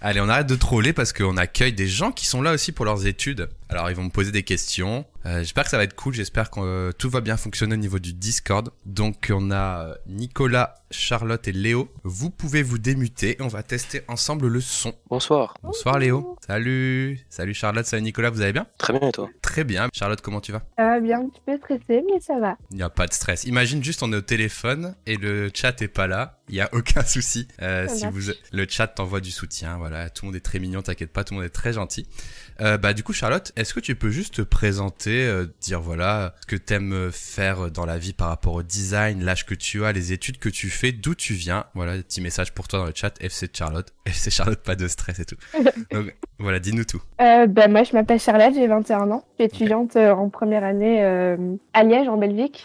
Allez, on arrête de troller parce qu'on accueille des gens qui sont là aussi pour leurs études. Alors, ils vont me poser des questions. Euh, j'espère que ça va être cool. J'espère que euh, tout va bien fonctionner au niveau du Discord. Donc, on a Nicolas, Charlotte et Léo. Vous pouvez vous démuter. On va tester ensemble le son. Bonsoir. Bonsoir Léo. Salut. Salut Charlotte. Salut Nicolas. Vous allez bien? Très bien et toi? Très bien. Charlotte, comment tu vas? Ça va bien. Un petit peu stressé, mais ça va. Il n'y a pas de stress. Imagine juste on est au téléphone et le chat est pas là. Il y a aucun souci. Euh, si vous le chat t'envoie du soutien. Voilà, tout le monde est très mignon. T'inquiète pas, tout le monde est très gentil. Euh, bah du coup Charlotte, est-ce que tu peux juste te présenter, euh, dire voilà ce que t'aimes faire dans la vie par rapport au design, l'âge que tu as, les études que tu fais, d'où tu viens? Voilà, petit message pour toi dans le chat. FC Charlotte, FC Charlotte, pas de stress et tout. Donc voilà, dis-nous tout. Euh, bah, moi, je m'appelle Charlotte, j'ai 21 ans. Je suis étudiante euh, en première année euh, à Liège, en Belgique.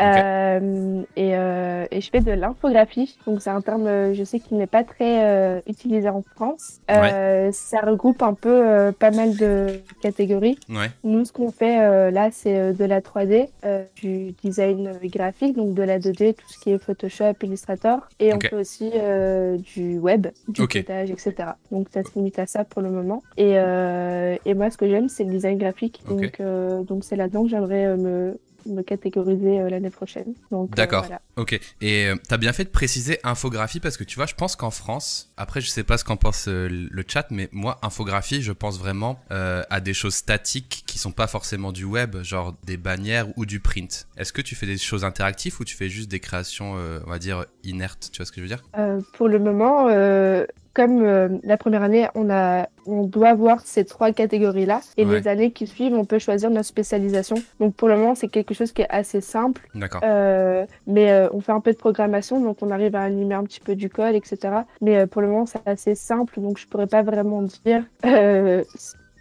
Euh, et, euh, et je fais de l'infographie. Donc, c'est un terme, euh, je sais, qui n'est pas très euh, utilisé en France. Euh, Ça regroupe un peu euh, pas mal de catégories. Ouais. Nous, ce qu'on fait euh, là, c'est euh, de la 3D, euh, du design graphique, donc de la 2D, tout ce qui est Photoshop, Illustrator. Et on fait aussi euh, du web, du Ok. codage, etc. Donc ça se limite à ça pour le moment. Et, et moi, ce que j'aime, c'est le design graphique. Donc donc c'est là-dedans que j'aimerais me, me catégoriser euh, l'année prochaine. Euh, D'accord. voilà. Ok. Et euh, t'as bien fait de préciser infographie parce que tu vois, je pense qu'en France, après, je sais pas ce qu'en pense euh, le chat, mais moi, infographie, je pense vraiment euh, à des choses statiques qui sont pas forcément du web, genre des bannières ou du print. Est-ce que tu fais des choses interactives ou tu fais juste des créations, euh, on va dire, inertes? Tu vois ce que je veux dire? Euh, pour le moment, euh, comme euh, la première année, on, a, on doit voir ces trois catégories-là. Et Ouais. les années qui suivent, on peut choisir notre spécialisation. Donc pour le moment, c'est quelque chose qui est assez simple. D'accord. Euh, mais euh, on fait un peu de programmation, donc on arrive à animer un petit peu du code, etc. Mais euh, pour le moment, c'est assez simple, donc je pourrais pas vraiment dire.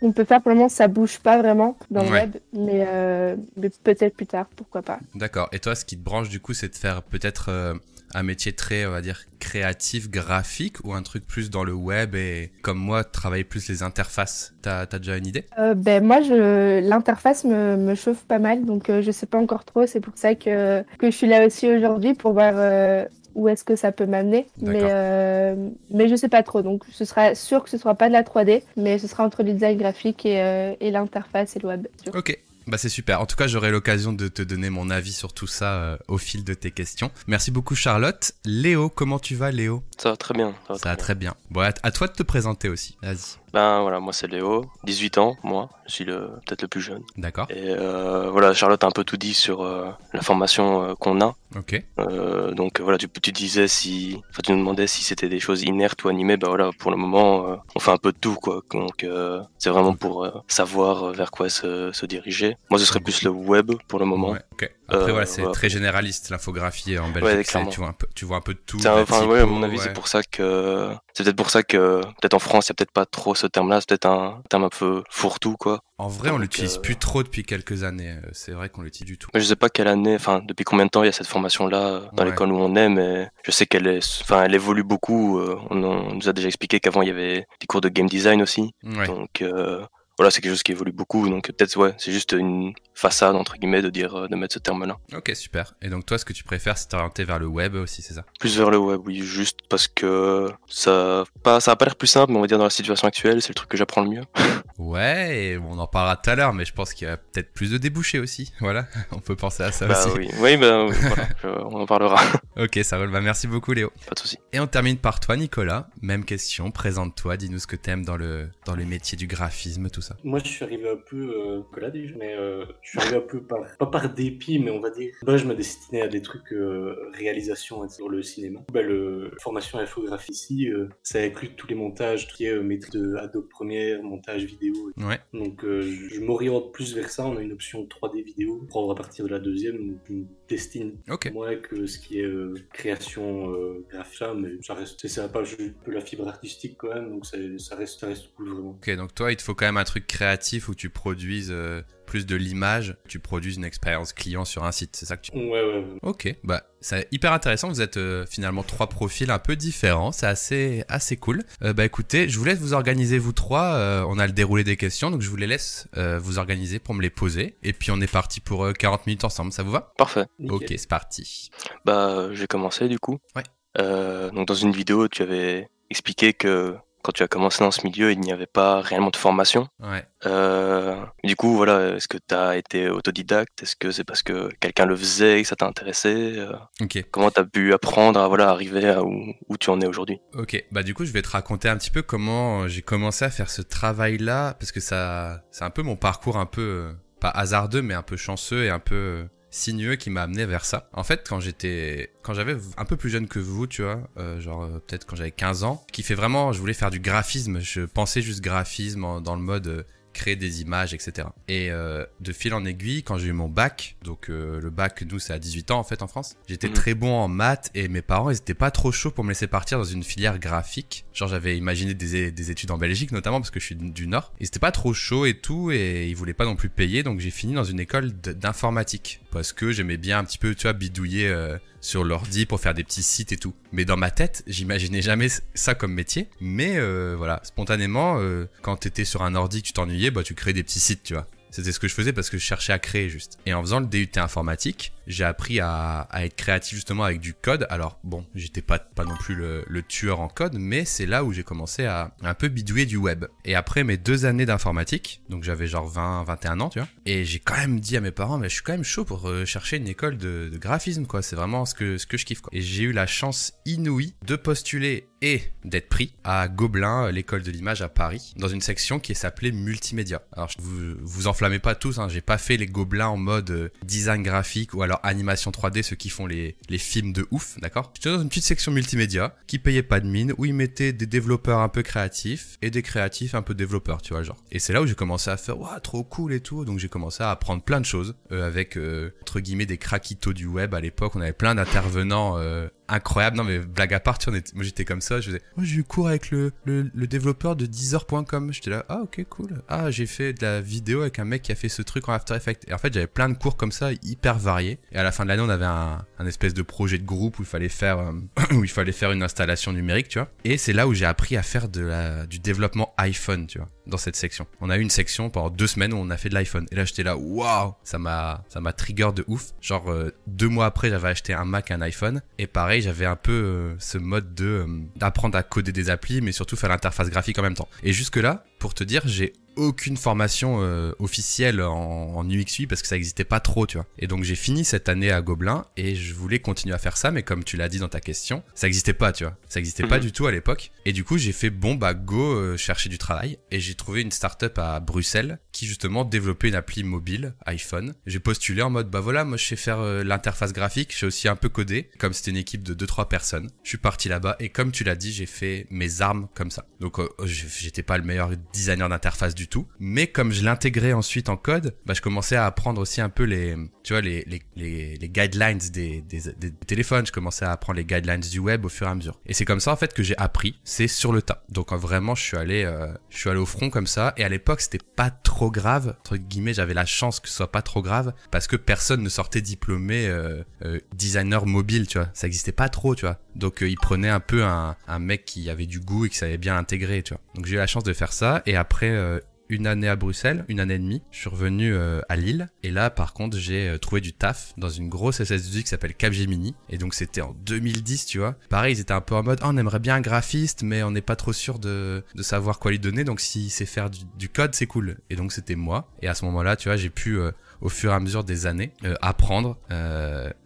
Qu'on peut faire pour le moment, ça bouge pas vraiment dans le web, mais, euh, mais peut-être plus tard, pourquoi pas. D'accord. Et toi, ce qui te branche du coup, c'est de faire peut-être euh, un métier très, on va dire, créatif, graphique ou un truc plus dans le web et comme moi, travailler plus les interfaces. T'as as déjà une idée? Euh, ben moi, l'interface me, me chauffe pas mal, donc euh, je sais pas encore trop. C'est pour ça que que je suis là aussi aujourd'hui pour voir euh, où est-ce que ça peut m'amener. Mais euh, mais je sais pas trop. Donc ce sera sûr que ce sera pas de la 3D, mais ce sera entre le design graphique et, et l'interface et le web. sûr. Ok. Bah c'est super. En tout cas, j'aurai l'occasion de te donner mon avis sur tout ça euh, au fil de tes questions. Merci beaucoup Charlotte. Léo, comment tu vas Léo? Ça va très bien. Ça va Ça va très très bien. Bon, à, à toi de te présenter aussi. Vas-y. Ben voilà, moi c'est Léo, 18 ans, moi, je suis le peut-être le plus jeune. D'accord. Et euh, voilà, Charlotte a un peu tout dit sur euh, la formation euh, qu'on a. Ok. Euh, donc voilà, tu, tu disais si, enfin tu nous demandais si c'était des choses inertes ou animées. Ben voilà, pour le moment, euh, on fait un peu de tout quoi. Donc euh, c'est vraiment pour euh, savoir vers quoi se, se diriger. Moi, ce serait plus le web pour le moment. Ouais, ok. Après, Euh, voilà, c'est voilà. très généraliste l'infographie en Belgique. Ouais, tu, vois un peu, tu vois un peu de tout. Un- Enfin, typo, ouais, à mon avis, c'est pour ça que c'est peut-être pour ça que peut-être en France, il y a peut-être pas trop ce terme-là. C'est peut-être un terme un peu fourre-tout, quoi. En vrai, on Donc, l'utilise euh, plus trop depuis quelques années. Euh, C'est vrai qu'on l'utilise du tout. Mais je sais pas quelle année, enfin depuis combien de temps il y a cette formation-là euh, dans l'école où on est, mais je sais qu'elle est, enfin elle évolue beaucoup. euh, On, on nous a déjà expliqué qu'avant il y avait des cours de game design aussi, donc euh, voilà, c'est quelque chose qui évolue beaucoup. Donc peut-être ouais, c'est juste une façade entre guillemets de dire euh, de mettre ce terme-là. Ok, super. Et donc toi, ce que tu préfères, c'est t'orienter vers le web aussi, c'est ça? Plus vers le web, oui, juste parce que ça, pas, ça pas l'air plus simple, mais on va dire dans la situation actuelle, c'est le truc que j'apprends le mieux. Ouais, et on en parlera tout à l'heure, mais je pense qu'il y a peut-être plus de débouchés aussi. Voilà, on peut penser à ça Bah aussi. oui, oui, bah, oui, voilà, je- on en parlera, Ok, ça roule. Bah, merci beaucoup, Léo. pas de souci. Et on termine par toi, Nicolas. Même question. Présente-toi. Dis-nous ce que t'aimes dans le, dans le métier du graphisme, tout ça. Moi, je suis arrivé un peu, euh, que là déjà, mais euh, je suis arrivé un peu par, pas par dépit, mais on va dire, bah, je me destinais à des trucs euh, réalisation hein, sur le cinéma. Bah, le formation infographie ici, euh, ça inclut tous les montages, tout ce qui est euh, maîtrise de Adobe Premiere, montage vidéo. Ouais. Donc, euh, je, je m'oriente plus vers ça. On a une option 3D vidéo. Pour à partir de la deuxième, donc je me destine Ok. moins que ce qui est euh, création euh, graphique, mais ça reste, c'est ça, pas un peu la fibre artistique quand même, donc c'est- ça reste, ça reste cool vraiment. Ok, donc toi, il te faut quand même un truc créatif où tu produises euh, plus de l'image, tu produises une expérience client sur un site. C'est ça que tu. Ouais, ouais, ouais. Ok, bah c'est hyper intéressant. Vous êtes euh, finalement trois profils un peu différents. C'est assez assez cool. Euh, bah écoutez, je vous laisse vous organiser vous trois. Euh, on a le déroulé des questions, donc je vous les laisse euh, vous organiser pour me les poser. Et puis on est parti pour euh, 40 minutes ensemble. Ça vous va? Parfait. Nickel. Ok, c'est parti. Bah, j'ai commencé du coup. Ouais. Euh, donc dans une vidéo, tu avais expliqué que quand tu as commencé dans ce milieu, il n'y avait pas réellement de formation. Ouais. Euh, du coup, voilà, est-ce que tu as été autodidacte? Est-ce que c'est parce que quelqu'un le faisait et que ça t'a intéressé? Euh, Ok. Comment tu as pu apprendre à voilà, arriver à où, où tu en es aujourd'hui? Ok, bah du coup je vais te raconter un petit peu comment j'ai commencé à faire ce travail-là, parce que ça, c'est un peu mon parcours un peu, euh, pas hasardeux, mais un peu chanceux et un peu euh, sinueux qui m'a amené vers ça. En fait, quand j'étais, quand j'avais un peu plus jeune que vous, tu vois, euh, genre euh, peut-être quand j'avais 15 ans, qui fait vraiment, je voulais faire du graphisme, je pensais juste graphisme dans le mode euh, créer des images, etc. Et euh, de fil en aiguille, quand j'ai eu mon bac, donc euh, le bac, nous, c'est à 18 ans en fait en France, j'étais Mhm. très bon en maths et mes parents, ils étaient pas trop chauds pour me laisser partir dans une filière graphique. Genre, j'avais imaginé des, des études en Belgique notamment parce que je suis du Nord. Ils étaient pas trop chauds et tout et ils voulaient pas non plus payer, donc j'ai fini dans une école d'informatique parce que j'aimais bien un petit peu, tu vois, bidouiller. euh, sur l'ordi pour faire des petits sites et tout. Mais dans ma tête, j'imaginais jamais ça comme métier. Mais euh, voilà, spontanément, euh, quand t'étais sur un ordi, que tu t'ennuyais, bah tu créais des petits sites, tu vois. C'était ce que je faisais parce que je cherchais à créer juste. Et en faisant le DUT informatique, j'ai appris à, être créatif justement avec du code. Alors bon, j'étais pas, pas non plus le, le tueur en code, mais c'est là où j'ai commencé à un peu bidouiller du web. Et après mes deux années d'informatique, donc j'avais genre 20, 21 ans, tu vois, et j'ai quand même dit à mes parents, mais je suis quand même chaud pour euh, chercher une école de, de graphisme, quoi. C'est vraiment ce que, ce que je kiffe, quoi. Et j'ai eu la chance inouïe de postuler et d'être pris à Gobelin, euh, l'école de l'image à Paris, dans une section qui s'appelait multimédia. Alors vous vous enflammez pas tous, hein, j'ai pas fait les Gobelins en mode euh, design graphique ou alors animation 3D, ceux qui font les, les films de ouf, d'accord? J'étais dans une petite section multimédia qui payait pas de mine, où ils mettaient des développeurs un peu créatifs et des créatifs un peu développeurs, tu vois, genre. Et c'est là où j'ai commencé à faire, waouh, trop cool et tout, donc j'ai commencé à apprendre plein de choses euh, avec, euh, entre guillemets, des craquitos du web à l'époque, on avait plein d'intervenants euh, incroyables. Non mais blague à part, tu moi j'étais comme ça, je faisais, oh, j'ai eu cours avec le, le, développeur de Deezer.com, j'étais là, ah ok cool, ah j'ai fait de la vidéo avec un mec qui a fait ce truc en After Effects. Et en fait j'avais plein de cours comme ça, hyper variés. Et à la fin de l'année on avait un, un espèce de projet de groupe où il fallait faire, euh, où il fallait faire une installation numérique, tu vois. Et c'est là où j'ai appris à faire de la, du développement iPhone, tu vois, dans cette section. On a eu une section pendant deux semaines où on a fait de l'iPhone. Et là j'étais là, waouh, ça m'a, ça m'a trigger de ouf. Genre euh, deux mois après j'avais acheté un Mac, et un iPhone. Et pareil j'avais un peu euh, ce mode de euh, d'apprendre à coder des applis, mais surtout faire l'interface graphique en même temps. Et jusque là, pour te dire, j'ai aucune formation euh, officielle en, en UX UI parce que ça existait pas trop, tu vois. Et donc j'ai fini cette année à Gobelin et je voulais continuer à faire ça, mais comme tu l'as dit dans ta question, ça existait pas, tu vois. Ça existait pas Mhm. du tout à l'époque. Et du coup j'ai fait bon bah go euh, chercher du travail et j'ai trouvé une startup à Bruxelles justement développait une appli mobile iPhone. J'ai postulé en mode bah voilà moi je sais faire euh, l'interface graphique, je sais aussi un peu coder. Comme c'était une équipe de 2-3 personnes, je suis parti là-bas et comme tu l'as dit j'ai fait mes armes comme ça. Donc euh, je- j'étais pas le meilleur designer d'interface du tout, mais comme je l'intégrais ensuite en code, bah je commençais à apprendre aussi un peu les, tu vois les les les, les guidelines des, des des téléphones. Je commençais à apprendre les guidelines du web au fur et à mesure. Et c'est comme ça en fait que j'ai appris. C'est sur le tas. Donc vraiment je suis allé euh, je suis allé au front comme ça. Et à l'époque c'était pas trop grave entre guillemets. J'avais la chance que ce soit pas trop grave parce que personne ne sortait diplômé euh, euh, designer mobile. Tu vois, ça existait pas trop. Tu vois. Donc euh, il prenait un peu un, un mec qui avait du goût et qui savait bien l'intégrer. Tu vois. Donc j'ai eu la chance de faire ça. Et après euh, une année à Bruxelles, une année et demie. Je suis revenu euh, à Lille. Et là, par contre, j'ai euh, trouvé du taf dans une grosse SS2I qui s'appelle Capgemini. Et donc, c'était en 2010, tu vois. Pareil, ils étaient un peu en mode, Ah, on aimerait bien un graphiste, mais on n'est pas trop sûr de, de savoir quoi lui donner. Donc, s'il sait faire du, code, c'est cool. Et donc, c'était moi. Et à ce moment-là, tu vois, j'ai pu, euh, au fur et à mesure des années, apprendre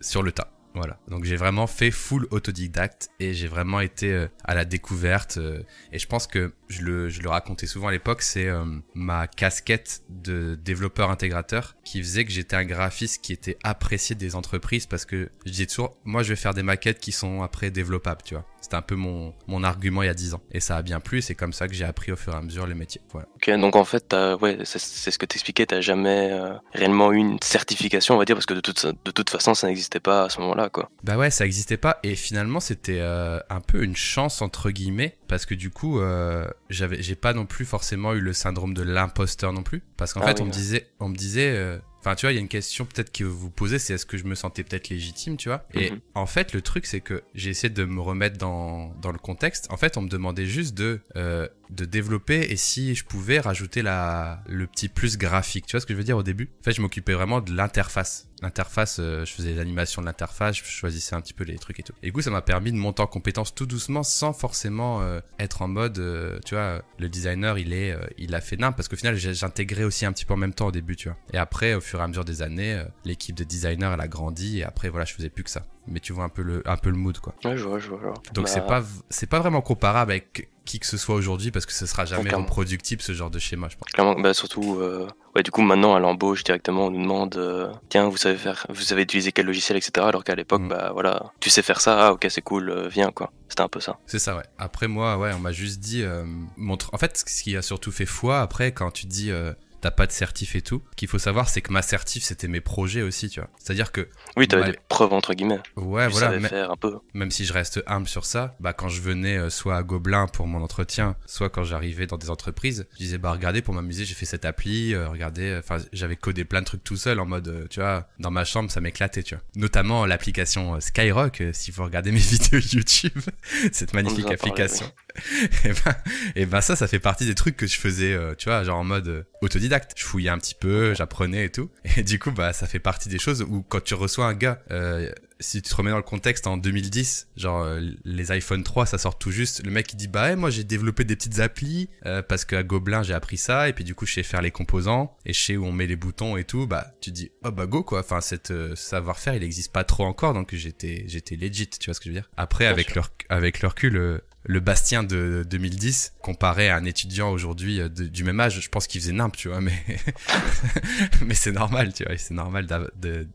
sur le tas. Voilà, donc j'ai vraiment fait full autodidacte et j'ai vraiment été euh, à la découverte. euh, et je pense que je le, je le racontais souvent à l'époque, c'est euh, ma casquette de développeur intégrateur qui faisait que j'étais un graphiste qui était apprécié des entreprises parce que je disais toujours, moi je vais faire des maquettes qui sont après développables, tu vois. C'était un peu mon, mon argument il y a 10 ans. Et ça a bien plu, c'est comme ça que j'ai appris au fur et à mesure les métiers. Voilà. Ok, donc en fait, ouais, c'est ce que t'expliquais, t'as jamais euh, réellement eu une certification, on va dire, parce que de toute, de toute façon, ça n'existait pas à ce moment-là, quoi. Bah ouais, ça existait pas et finalement c'était euh, un peu une chance entre guillemets parce que du coup euh, j'avais j'ai pas non plus forcément eu le syndrome de l'imposteur non plus parce qu'en Ah fait oui, on me disait on me disait Enfin, tu vois, il y a une question peut-être que vous posez, c'est est-ce que je me sentais peut-être légitime, tu vois? Et Mhm. en fait, le truc, c'est que j'ai essayé de me remettre dans, dans le contexte. En fait, on me demandait juste de euh, de développer et si je pouvais rajouter la, le petit plus graphique. Tu vois ce que je veux dire au début? En fait, je m'occupais vraiment de l'interface. L'interface, euh, je faisais l'animation de l'interface, je choisissais un petit peu les trucs et tout. Et du coup, ça m'a permis de monter en compétence tout doucement sans forcément euh, être en mode, euh, tu vois, le designer, il est, il a fait nimp parce qu'au final, j'intégrais aussi un petit peu en même temps au début, tu vois. Et après, au fur et à mesure des années, l'équipe de designers, elle a grandi et après, voilà, je faisais plus que ça mais tu vois un peu le, un peu le mood, quoi. Ouais, je vois, je vois. Je vois. Donc c'est Bah, pas, c'est pas vraiment comparable avec qui que ce soit aujourd'hui parce que ce sera jamais Clairement. reproductible ce genre de schéma, je pense. Clairement, bah surtout, euh, ouais, du coup, maintenant, à l'embauche, directement, on nous demande, euh, tiens, vous savez faire, vous savez utiliser quel logiciel, etc. Alors qu'à l'époque, Mm. bah voilà, tu sais faire ça, ah ok, c'est cool, euh, viens, quoi. C'était un peu ça. C'est ça, ouais. Après moi, ouais, on m'a juste dit, euh, montre. En fait, ce qui a surtout fait foi après, quand tu dis euh, t'as pas de certif et tout, ce qu'il faut savoir, c'est que ma certif, c'était mes projets aussi, tu vois. C'est-à-dire que, Oui, t'avais des preuves, entre guillemets. ouais, tu voilà, savais mais- faire un peu. même si je reste humble sur ça, bah quand je venais euh, soit à Gobelin pour mon entretien, soit quand j'arrivais dans des entreprises, je disais bah regardez pour m'amuser j'ai fait cette appli, euh, regardez, euh, enfin j'avais codé plein de trucs tout seul en mode euh, tu vois dans ma chambre ça m'éclatait tu vois. Notamment l'application Skyrock si vous regardez mes vidéos YouTube, cette magnifique application. et ben et ben ça ça fait partie des trucs que je faisais euh, tu vois genre en mode euh, autodidacte. Je fouillais un petit peu, j'apprenais et tout. Et du coup bah ça fait partie des choses où quand tu reçois un gars euh, si tu te remets dans le contexte en 2010, genre euh, les iPhone 3 ça sort tout juste, le mec il dit bah moi j'ai développé des petites applis euh, parce qu'à Gobelin j'ai appris ça et puis du coup je sais faire les composants et je sais où on met les boutons et tout, bah tu te dis oh bah go quoi, enfin cette euh, savoir-faire il existe pas trop encore donc j'étais j'étais legit, tu vois ce que je veux dire. Après Bien avec sûr. le, rec- avec le recul euh, le Bastien de 2010 comparé à un étudiant aujourd'hui euh, du même âge, je pense qu'il faisait nimp, tu vois, mais mais c'est normal, tu vois, c'est normal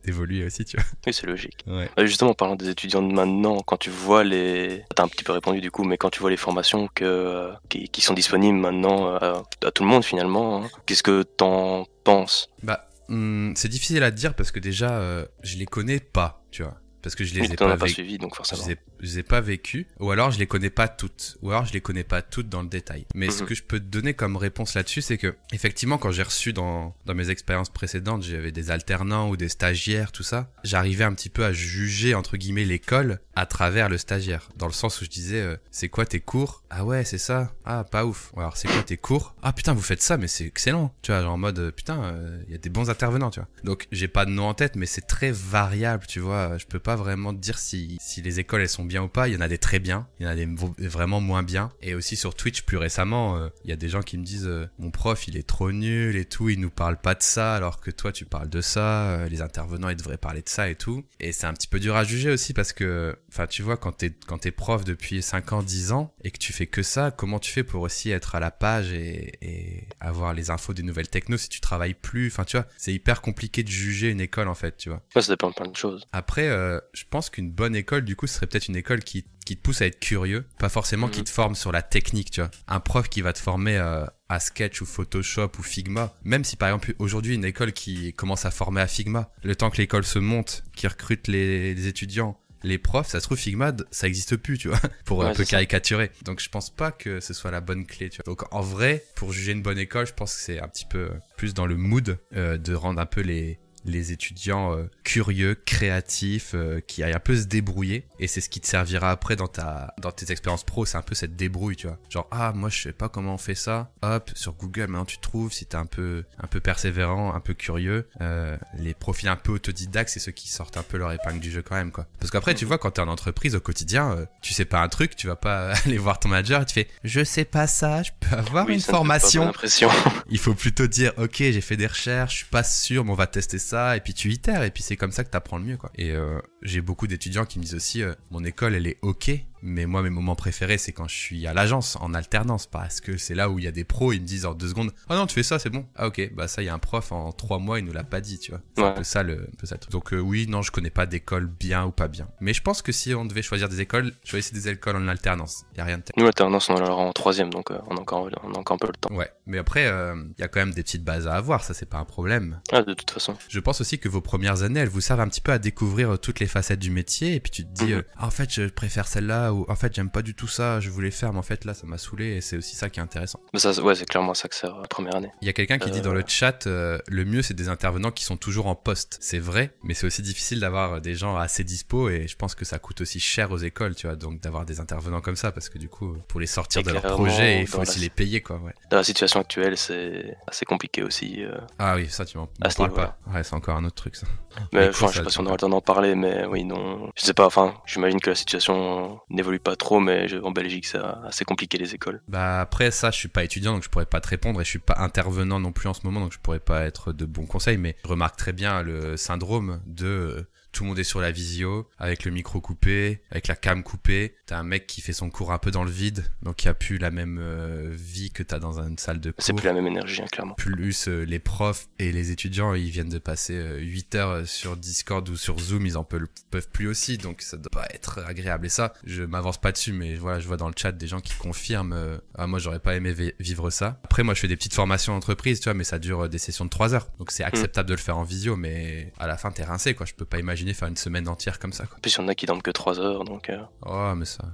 d'évoluer aussi, tu Oui, c'est logique. vois. Ouais. Euh, Justement, en parlant des étudiants de maintenant, quand tu vois les. T'as un petit peu répondu du coup, mais quand tu vois les formations que, euh, qui, qui sont disponibles maintenant à tout le monde finalement, hein, qu'est-ce que t'en penses? Bah, hum, c'est difficile à dire parce que déjà, euh, je les connais pas, tu vois. Parce que je les Oui, ai pas, as pas suivi, donc je forcément. les ai, je les ai pas vécues, ou alors je les connais pas toutes, ou alors je les connais pas toutes dans le détail. Mais ce Mhm. que je peux te donner comme réponse là-dessus, c'est que effectivement, quand j'ai reçu dans dans mes expériences précédentes, j'avais des alternants ou des stagiaires, tout ça, j'arrivais un petit peu à juger entre guillemets l'école à travers le stagiaire, dans le sens où je disais, euh, c'est quoi tes cours? Ah ouais, c'est ça. Ah pas ouf. Ou alors c'est quoi tes cours? Ah putain, vous faites ça, mais c'est excellent. Tu vois, genre en mode euh, putain, il y a des bons intervenants, tu vois. Donc j'ai pas de nom en tête, mais c'est très variable, tu vois. Je peux pas vraiment te dire si, si les écoles elles sont bien ou pas. Il y en a des très bien, il y en a des vraiment moins bien. Et aussi sur Twitch plus récemment, euh, il y a des gens qui me disent euh, mon prof il est trop nul et tout, il nous parle pas de ça alors que toi tu parles de ça, euh, les intervenants ils devraient parler de ça et tout. Et c'est un petit peu dur à juger aussi parce que, enfin tu vois, quand t'es quand t'es prof depuis 5 ans, 10 ans et que tu fais que ça, comment tu fais pour aussi être à la page et, et avoir les infos des nouvelles techno si tu travailles plus? Enfin tu vois, c'est hyper compliqué de juger une école en fait, tu vois. Ouais, ça dépend de plein de choses. Après, euh, je pense qu'une bonne école, du coup, serait peut-être une école qui, qui te pousse à être curieux, pas forcément qui Mhm. te forme sur la technique, tu vois. Un prof qui va te former euh, à Sketch ou Photoshop ou Figma, même si par exemple aujourd'hui une école qui commence à former à Figma, le temps que l'école se monte, qui recrute les, les étudiants, les profs, ça se trouve Figma, ça existe plus, tu vois, pour Ouais, un peu c'est ça. caricaturer. Donc je pense pas que ce soit la bonne clé, tu vois. Donc en vrai, pour juger une bonne école, je pense que c'est un petit peu euh, plus dans le mood euh, de rendre un peu les les étudiants euh, curieux, créatifs, euh, qui aillent un peu se débrouiller. Et c'est ce qui te servira après dans ta dans tes expériences pro. C'est un peu cette débrouille, tu vois. Genre ah moi je sais pas comment on fait ça. Hop sur Google maintenant tu trouves si t'es un peu un peu persévérant, un peu curieux. Euh, les profils un peu autodidactes, c'est ceux qui sortent un peu leur épingle du jeu quand même quoi. Parce qu'après tu vois quand t'es en entreprise au quotidien, euh, tu sais pas un truc, tu vas pas aller voir ton manager et tu fais je sais pas ça, je peux avoir Oui, une formation. Il faut plutôt dire, ok, j'ai fait des recherches, je suis pas sûr, mais on va tester ça, et puis tu itères, et puis c'est comme ça que t'apprends le mieux, quoi. Et euh, j'ai beaucoup d'étudiants qui me disent aussi, euh, mon école, elle est ok, mais moi, mes moments préférés, c'est quand je suis à l'agence, en alternance, parce que c'est là où il y a des pros, ils me disent en deux secondes, oh non, tu fais ça, c'est bon. Ah ok, bah ça, il y a un prof, en trois mois, il nous l'a pas dit, tu vois. C'est un Ouais. peu ça, le, un peu ça le truc. Donc euh, oui, non, je connais pas d'école bien ou pas bien. Mais je pense que si on devait choisir des écoles, choisissez des écoles en alternance. Il a rien de tel. Nous, l'alternance, on est alors en troisième, donc euh, on, a encore, on a encore un peu le temps. Ouais, mais après, il y a quand même des petites bases à avoir, ça c'est pas un problème. Ah, de toute façon. Je pense aussi que vos premières années, elles vous servent un petit peu à découvrir euh, toutes les facettes du métier, et puis tu te dis, Mhm. euh, ah, en fait, je préfère celle-là en fait, j'aime pas du tout ça, je voulais faire, mais en fait, là, ça m'a saoulé, et c'est aussi ça qui est intéressant. Mais ça, ouais, c'est clairement ça que sert la première année. Il y a quelqu'un qui dit dans le chat, euh, le mieux, c'est des intervenants qui sont toujours en poste. C'est vrai, mais c'est aussi difficile d'avoir des gens assez dispo, et je pense que ça coûte aussi cher aux écoles, tu vois, donc d'avoir des intervenants comme ça, parce que du coup, pour les sortir Et de leur projet, il faut aussi la- les payer, quoi, ouais. Dans la situation actuelle, c'est assez compliqué aussi. euh. Ah oui, ça, tu m'en parles pas. Ouais, c'est encore un autre truc, ça. Mais Mais enfin, je sais pas si on aura le temps d'en parler, mais oui, non. Je sais pas, enfin, j'imagine que la situation n'évolue pas trop, mais en Belgique, c'est assez compliqué les écoles. Bah après ça, je suis pas étudiant donc je pourrais pas te répondre et je suis pas intervenant non plus en ce moment donc je pourrais pas être de bons conseils mais je remarque très bien le syndrome de tout le monde est sur la visio avec le micro coupé, avec la cam coupée. T'as un mec qui fait son cours un peu dans le vide donc il y a plus la même euh, vie que t'as dans une salle de C'est cours. plus la même énergie, hein, clairement. Plus euh, les profs et les étudiants, ils viennent de passer euh, 8 heures sur Discord ou sur Zoom, ils en peuvent, peuvent plus aussi, donc ça doit pas être agréable. Et ça, je m'avance pas dessus, mais voilà, je vois dans le chat des gens qui confirment, euh, ah, moi j'aurais pas aimé vi- vivre ça. Après, moi je fais des petites formations d'entreprise, tu vois, mais ça dure euh, des sessions de 3 heures, donc c'est acceptable de le faire en visio, mais à la fin t'es rincé, quoi. Je peux pas imaginer faire une semaine entière comme ça, quoi. En plus, il y en a qui dorment que 3 heures, donc. euh, Oh, mais ça,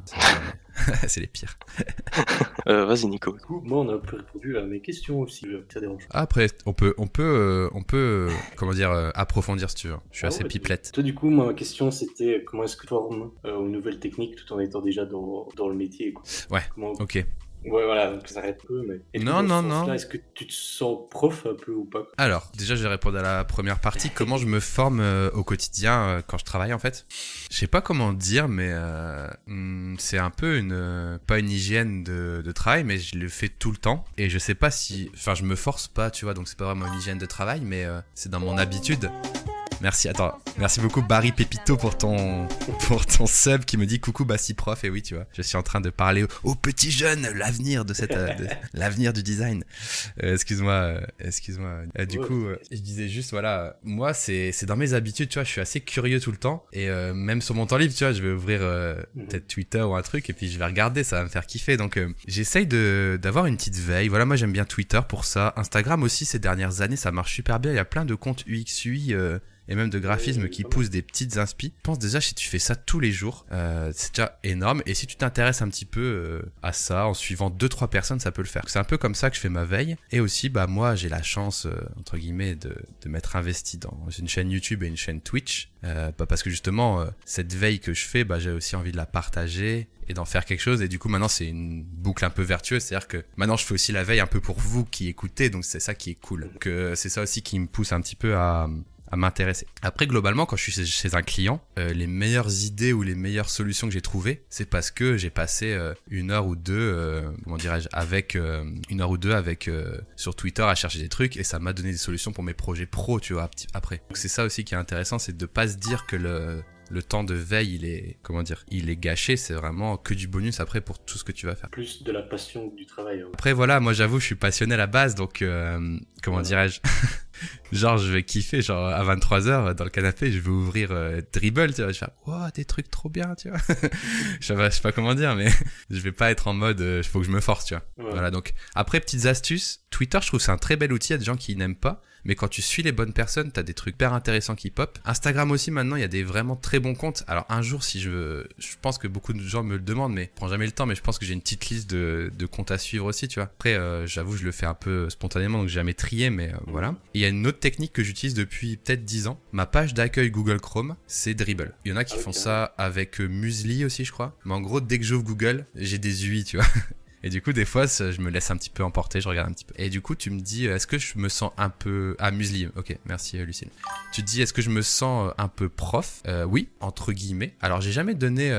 c'est- les pires. euh, Vas-y, Nico. Du coup, moi, on a un peu répondu à mes questions aussi, euh, ça dérange pas. Après, on peut, on peut, euh, on peut, euh, comment dire, euh, approfondir si tu veux. Je suis Ah assez ouais, pipelette. Toi, du coup, moi, ma question, c'était comment est-ce que tu formes euh, aux nouvelles techniques tout en étant déjà dans, dans le métier quoi. Ouais. Comment... Ok. Ouais, voilà, donc ça arrête peu, mais. Et Non, non, non. Est-ce que tu te sens prof un peu ou pas? Alors, déjà, je vais répondre à la première partie. Comment je me forme euh, au quotidien euh, quand je travaille, en fait? Je sais pas comment dire, mais euh, hmm, c'est un peu une... pas une hygiène de, de travail, mais je le fais tout le temps. Et je sais pas si... Enfin, je me force pas, tu vois, donc c'est pas vraiment une hygiène de travail, mais euh, c'est dans mon habitude. Merci, attends, merci beaucoup Barry Pépito pour ton, pour ton sub qui me dit coucou Bassi prof. Et oui, tu vois, je suis en train de parler aux, aux petits jeunes, l'avenir de cette, euh, l'avenir du design. Euh, excuse-moi, euh, excuse-moi. Euh, du coup, euh, je disais juste, voilà, moi, c'est, c'est dans mes habitudes, tu vois, je suis assez curieux tout le temps. Et euh, même sur mon temps libre, tu vois, je vais ouvrir euh, Mhm. peut-être Twitter ou un truc, et puis je vais regarder, ça va me faire kiffer. Donc, euh, j'essaye de, d'avoir une petite veille. Voilà, moi, j'aime bien Twitter pour ça. Instagram aussi, ces dernières années, ça marche super bien. Il y a plein de comptes UX, UI, euh, et même de graphisme qui poussent des petites inspi. Je pense déjà si tu fais ça tous les jours, euh, c'est déjà énorme. Et si tu t'intéresses un petit peu euh, à ça en suivant deux trois personnes, ça peut le faire. C'est un peu comme ça que je fais ma veille. Et aussi, bah moi, j'ai la chance euh, entre guillemets de, de m'être investi dans une chaîne YouTube et une chaîne Twitch, euh, bah, parce que justement euh, cette veille que je fais, bah j'ai aussi envie de la partager et d'en faire quelque chose et du coup maintenant c'est une boucle un peu vertueuse c'est à dire que maintenant je fais aussi la veille un peu pour vous qui écoutez donc c'est ça qui est cool donc euh, c'est ça aussi qui me pousse un petit peu à à m'intéresser. Après, globalement, quand je suis chez- un client, euh, les meilleures idées ou les meilleures solutions que j'ai trouvées, c'est parce que j'ai passé euh, une heure ou deux, euh, comment dirais-je, avec euh, une heure ou deux avec euh, sur Twitter à chercher des trucs et ça m'a donné des solutions pour mes projets pro, tu vois, ap- après. Donc c'est ça aussi qui est intéressant, c'est de pas se dire que le le temps de veille, il est, comment dire, il est gâché, c'est vraiment que du bonus après pour tout ce que tu vas faire. Plus de la passion que du travail. hein. Après voilà, moi j'avoue, je suis passionné à la base, donc euh, comment dirais-je Genre je vais kiffer, genre à 23h dans le canapé, je vais ouvrir euh, Dribble, tu vois, je vais faire wow, des trucs trop bien, tu vois. je, sais pas, je sais pas comment dire, mais je vais pas être en mode euh, faut que je me force, tu vois. Ouais. Voilà, donc après petites astuces, Twitter, je trouve c'est un très bel outil, il y a des gens qui n'aiment pas, mais quand tu suis les bonnes personnes, t'as des trucs hyper intéressants qui pop. Instagram aussi maintenant, il y a des vraiment très bons comptes. Alors un jour, si je, je pense que beaucoup de gens me le demandent, mais je prends jamais le temps. Mais je pense que j'ai une petite liste de, de comptes à suivre aussi, tu vois. Après, euh, j'avoue, je le fais un peu spontanément, donc j'ai jamais trié, mais euh, voilà. Il y a une autre technique que j'utilise depuis peut-être 10 ans. Ma page d'accueil Google Chrome, c'est Dribble. Il y en a qui Ah, font ça avec euh, Musli aussi, je crois. Mais en gros, dès que j'ouvre Google, j'ai des UI, tu vois. Et du coup, des fois, je me laisse un petit peu emporter, je regarde un petit peu. Et du coup, tu me dis, euh, est-ce que je me sens un peu... Ah, Musli, ok, merci euh, Lucille. Tu te dis, est-ce que je me sens euh, un peu prof? Oui, entre guillemets. Alors, j'ai jamais donné,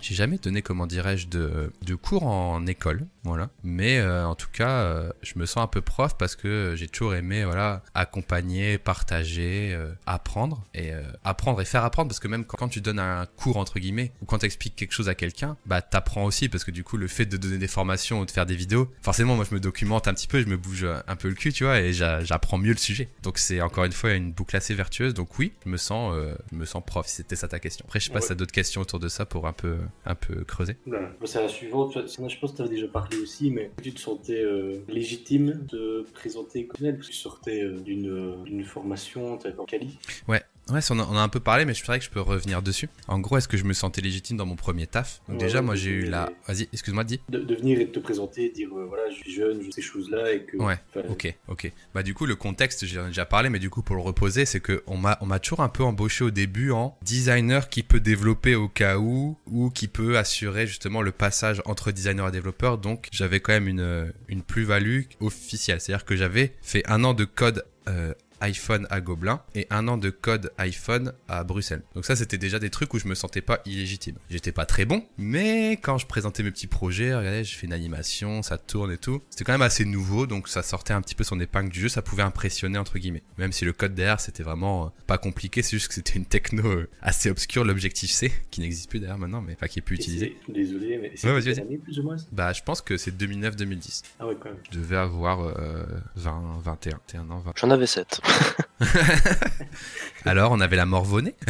j'ai jamais donné, comment dirais-je, de, cours en école, voilà. Mais en tout cas, je me sens un peu prof parce que j'ai toujours aimé, voilà, accompagner, partager, apprendre et apprendre et faire apprendre parce que même quand, tu donnes un cours entre guillemets ou quand tu expliques quelque chose à quelqu'un, bah t'apprends aussi parce que du coup le fait de donner des formations ou de faire des vidéos, forcément moi je me documente un petit peu, je me bouge un peu le cul, tu vois, et j'a- j'apprends mieux le sujet. Donc c'est encore une fois une boucle assez vertueuse. Donc oui, je me sens, euh, je me sens prof. Si c'était ça ta question. Après je sais pas Ouais. si t'as d'autres questions autour de ça pour un peu, un peu creuser. Bon, C'est la suivante. Je pense que tu avais déjà parlé aussi, mais tu te sentais euh, légitime de présenter comme tel, parce que tu sortais euh, d'une euh, d'une formation, tu avais pas Cali. Ouais, on, a, on a un peu parlé, mais je dirais que je peux revenir dessus. En gros, est-ce que je me sentais légitime dans mon premier taf? Donc Ouais, déjà, ouais, moi, j'ai eu la... Vas-y, excuse-moi, dis. De, de venir et de te présenter, dire euh, voilà, je suis jeune, je fais ces choses-là et que. Ouais, Ok, ok. Bah du coup, le contexte, j'en ai déjà parlé, mais du coup, pour le reposer, c'est que on m'a, on m'a toujours un peu embauché au début en designer qui peut développer au cas où, ou qui peut assurer justement le passage entre designer et développeur. Donc, j'avais quand même une, une plus-value officielle. C'est-à-dire que j'avais fait un an de code euh, iPhone à Gobelin et un an de code iPhone à Bruxelles. Donc ça, c'était déjà des trucs où je me sentais pas illégitime. J'étais pas très bon, mais quand je présentais mes petits projets, regardez, je fais une animation, ça tourne et tout. C'était quand même assez nouveau, donc ça sortait un petit peu son épingle du jeu, ça pouvait impressionner entre guillemets. Même si le code derrière, c'était vraiment euh, pas compliqué, c'est juste que c'était une techno euh, assez obscure, l'objectif C, qui n'existe plus d'ailleurs maintenant, mais enfin qui est plus et utilisé. Désolé, mais c'est Ouais, plus ou moins Bah, je pense que c'est 2009-2010. Ah ouais, quand même. Je devais avoir euh, 20, 21, 21 ans, 20. J'en avais 7. Alors, on avait la morvonnée.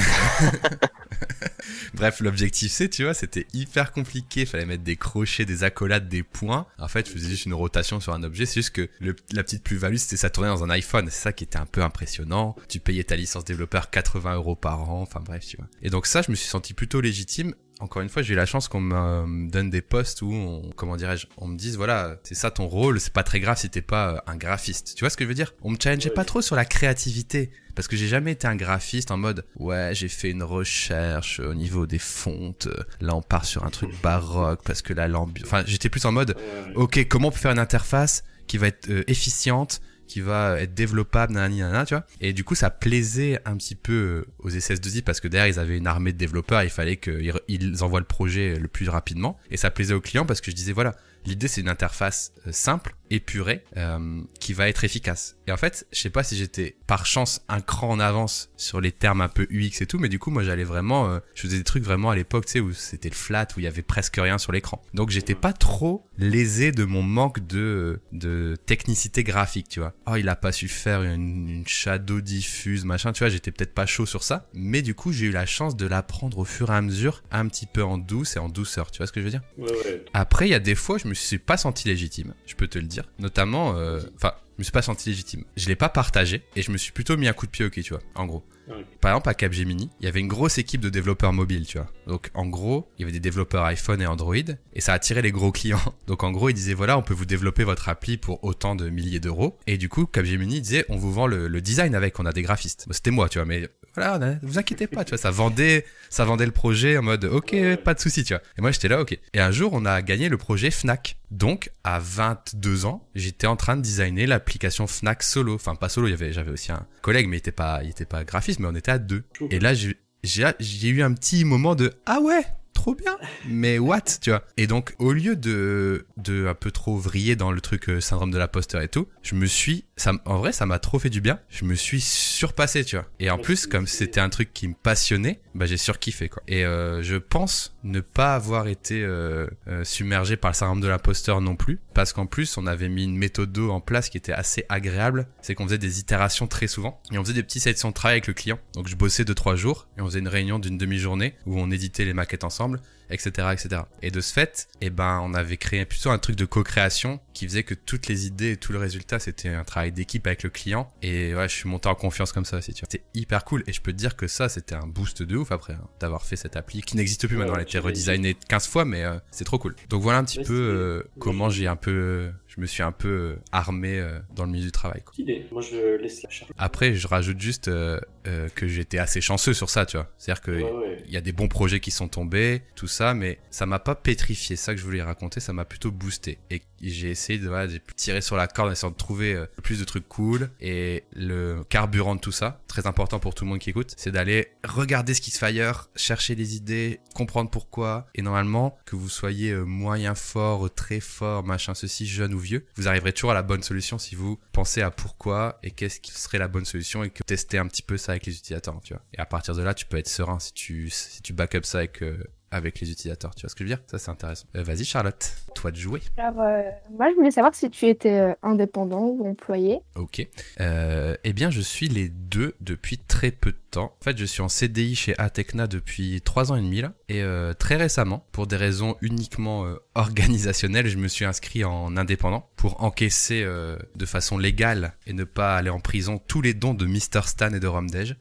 Bref, l'objectif C, tu vois, c'était hyper compliqué. Fallait mettre des crochets, des accolades, des points. En fait, je faisais juste une rotation sur un objet. C'est juste que la petite plus-value, c'était ça tournait dans un iPhone. C'est ça qui était un peu impressionnant. Tu payais ta licence développeur 80 euros par an. Enfin bref, tu vois. Et donc ça, je me suis senti plutôt légitime. Encore une fois, j'ai eu la chance qu'on me me donne des postes où, on, comment dirais-je, on me dise, voilà, c'est ça ton rôle, c'est pas très grave si t'es pas euh, un graphiste. Tu vois ce que je veux dire? On me challengeait Ouais. pas trop sur la créativité. Parce que j'ai jamais été un graphiste en mode ouais j'ai fait une recherche au niveau des fontes là on part sur un truc baroque parce que la l'ambiance enfin j'étais plus en mode ok comment on peut faire une interface qui va être euh, efficiente qui va être développable nanani nanana tu vois. Et du coup ça plaisait un petit peu euh, aux SS2I parce que derrière ils avaient une armée de développeurs il fallait qu'ils envoient le projet le plus rapidement. Et ça plaisait aux clients parce que je disais voilà l'idée c'est une interface euh, simple épurée euh, qui va être efficace. Et en fait je sais pas si j'étais par chance un cran en avance sur les termes un peu UX et tout mais du coup moi j'allais vraiment euh, je faisais des trucs vraiment à l'époque tu sais où c'était le flat où il y avait presque rien sur l'écran. Donc j'étais pas trop lésé de mon manque de de technicité graphique tu vois. Oh il a pas su faire une, une shadow diffuse machin tu vois j'étais peut-être pas chaud sur ça. Mais du coup j'ai eu la chance de l'apprendre au fur et à mesure un petit peu en douce et en douceur tu vois ce que je veux dire? Ouais, ouais. après, il y a des fois, je me suis pas senti légitime, je peux te le dire. Notamment, euh, enfin, je me suis pas senti légitime. Je l'ai pas partagé et je me suis plutôt mis un coup de pied au cul, tu vois, en gros. Ouais. Par exemple, à Capgemini, il y avait une grosse équipe de développeurs mobiles, tu vois. Donc, en gros, il y avait des développeurs iPhone et Android et ça attirait les gros clients. Donc, en gros, ils disaient, voilà, on peut vous développer votre appli pour autant de milliers d'euros. Et du coup, Capgemini disait, on vous vend le, le design avec, on a des graphistes. Bon, C'était moi, tu vois, mais voilà, a- vous inquiétez pas, tu vois, ça vendait, ça vendait le projet en mode, ok, pas de souci, tu vois. Et moi, j'étais là, ok. Et un jour, on a gagné le projet Fnac. Donc, à 22 ans, j'étais en train de designer l'application Fnac solo. Enfin, pas solo, il y avait, j'avais aussi un collègue, mais il était pas, il était pas graphiste, mais on était à deux. Et là, j'ai eu un petit moment de, ah ouais, trop bien, mais what, tu vois. Et donc, au lieu de, de un peu trop vriller dans le truc euh, syndrome de l'imposteur et tout, je me suis, ça, en vrai, ça m'a trop fait du bien. Je me suis surpassé, tu vois. Et en plus, comme c'était un truc qui me passionnait, bah, j'ai surkiffé, quoi. Et euh, je pense ne pas avoir été euh, euh, submergé par le syndrome de l'imposteur non plus, parce qu'en plus, on avait mis une méthode d'eau en place qui était assez agréable. C'est qu'on faisait des itérations très souvent, et on faisait des petites sessions de travail avec le client. Donc, je bossais deux trois jours, et on faisait une réunion d'une demi-journée où on éditait les maquettes ensemble etc., etc. Et de ce fait, eh ben, on avait créé plutôt un truc de co-création qui faisait que toutes les idées et tout le résultat, c'était un travail d'équipe avec le client. Et ouais, je suis monté en confiance comme ça aussi, tu vois. C'était hyper cool. Et je peux te dire que ça, c'était un boost de ouf après, hein, d'avoir fait cette appli qui n'existe plus Ouais, maintenant. Elle a été redesignée 15 fois, mais euh, c'est trop cool. Donc voilà un petit Ouais, peu euh, comment j'ai un peu, je me suis un peu euh, armé dans le milieu du travail, quoi. Moi, je laisse la charge. Après, je rajoute juste euh, euh, que j'étais assez chanceux sur ça, tu vois. C'est-à-dire que Ouais, y a des bons projets qui sont tombés, tout ça, mais ça m'a pas pétrifié. Ça que je voulais raconter, ça m'a plutôt boosté. Et j'ai essayé de, voilà, tirer sur la corde en essayant de trouver euh, le plus de trucs cool. Et le carburant de tout ça, très important pour tout le monde qui écoute, c'est d'aller regarder ce qui se fait ailleurs, chercher les idées, comprendre pourquoi. Et normalement, que vous soyez euh, moyen fort, très fort, machin, ceci, jeune ou vieux, vous arriverez toujours à la bonne solution si vous pensez à pourquoi et qu'est-ce qui serait la bonne solution et que testez un petit peu ça avec les utilisateurs, tu vois. Et à partir de là, tu peux être serein si tu, si tu back up ça avec, euh, avec les utilisateurs. Tu vois ce que je veux dire? Ça, c'est intéressant. Euh, Vas-y, Charlotte, toi de jouer. Alors, euh, moi, je voulais savoir si tu étais indépendant ou employé. Ok. Eh bien, je suis les deux depuis très peu de En fait, je suis en CDI chez Atecna depuis trois ans et demi là. Et euh, très récemment, pour des raisons uniquement euh, organisationnelles, je me suis inscrit en indépendant pour encaisser euh, de façon légale et ne pas aller en prison tous les dons de Mr. Stan et de Romdej.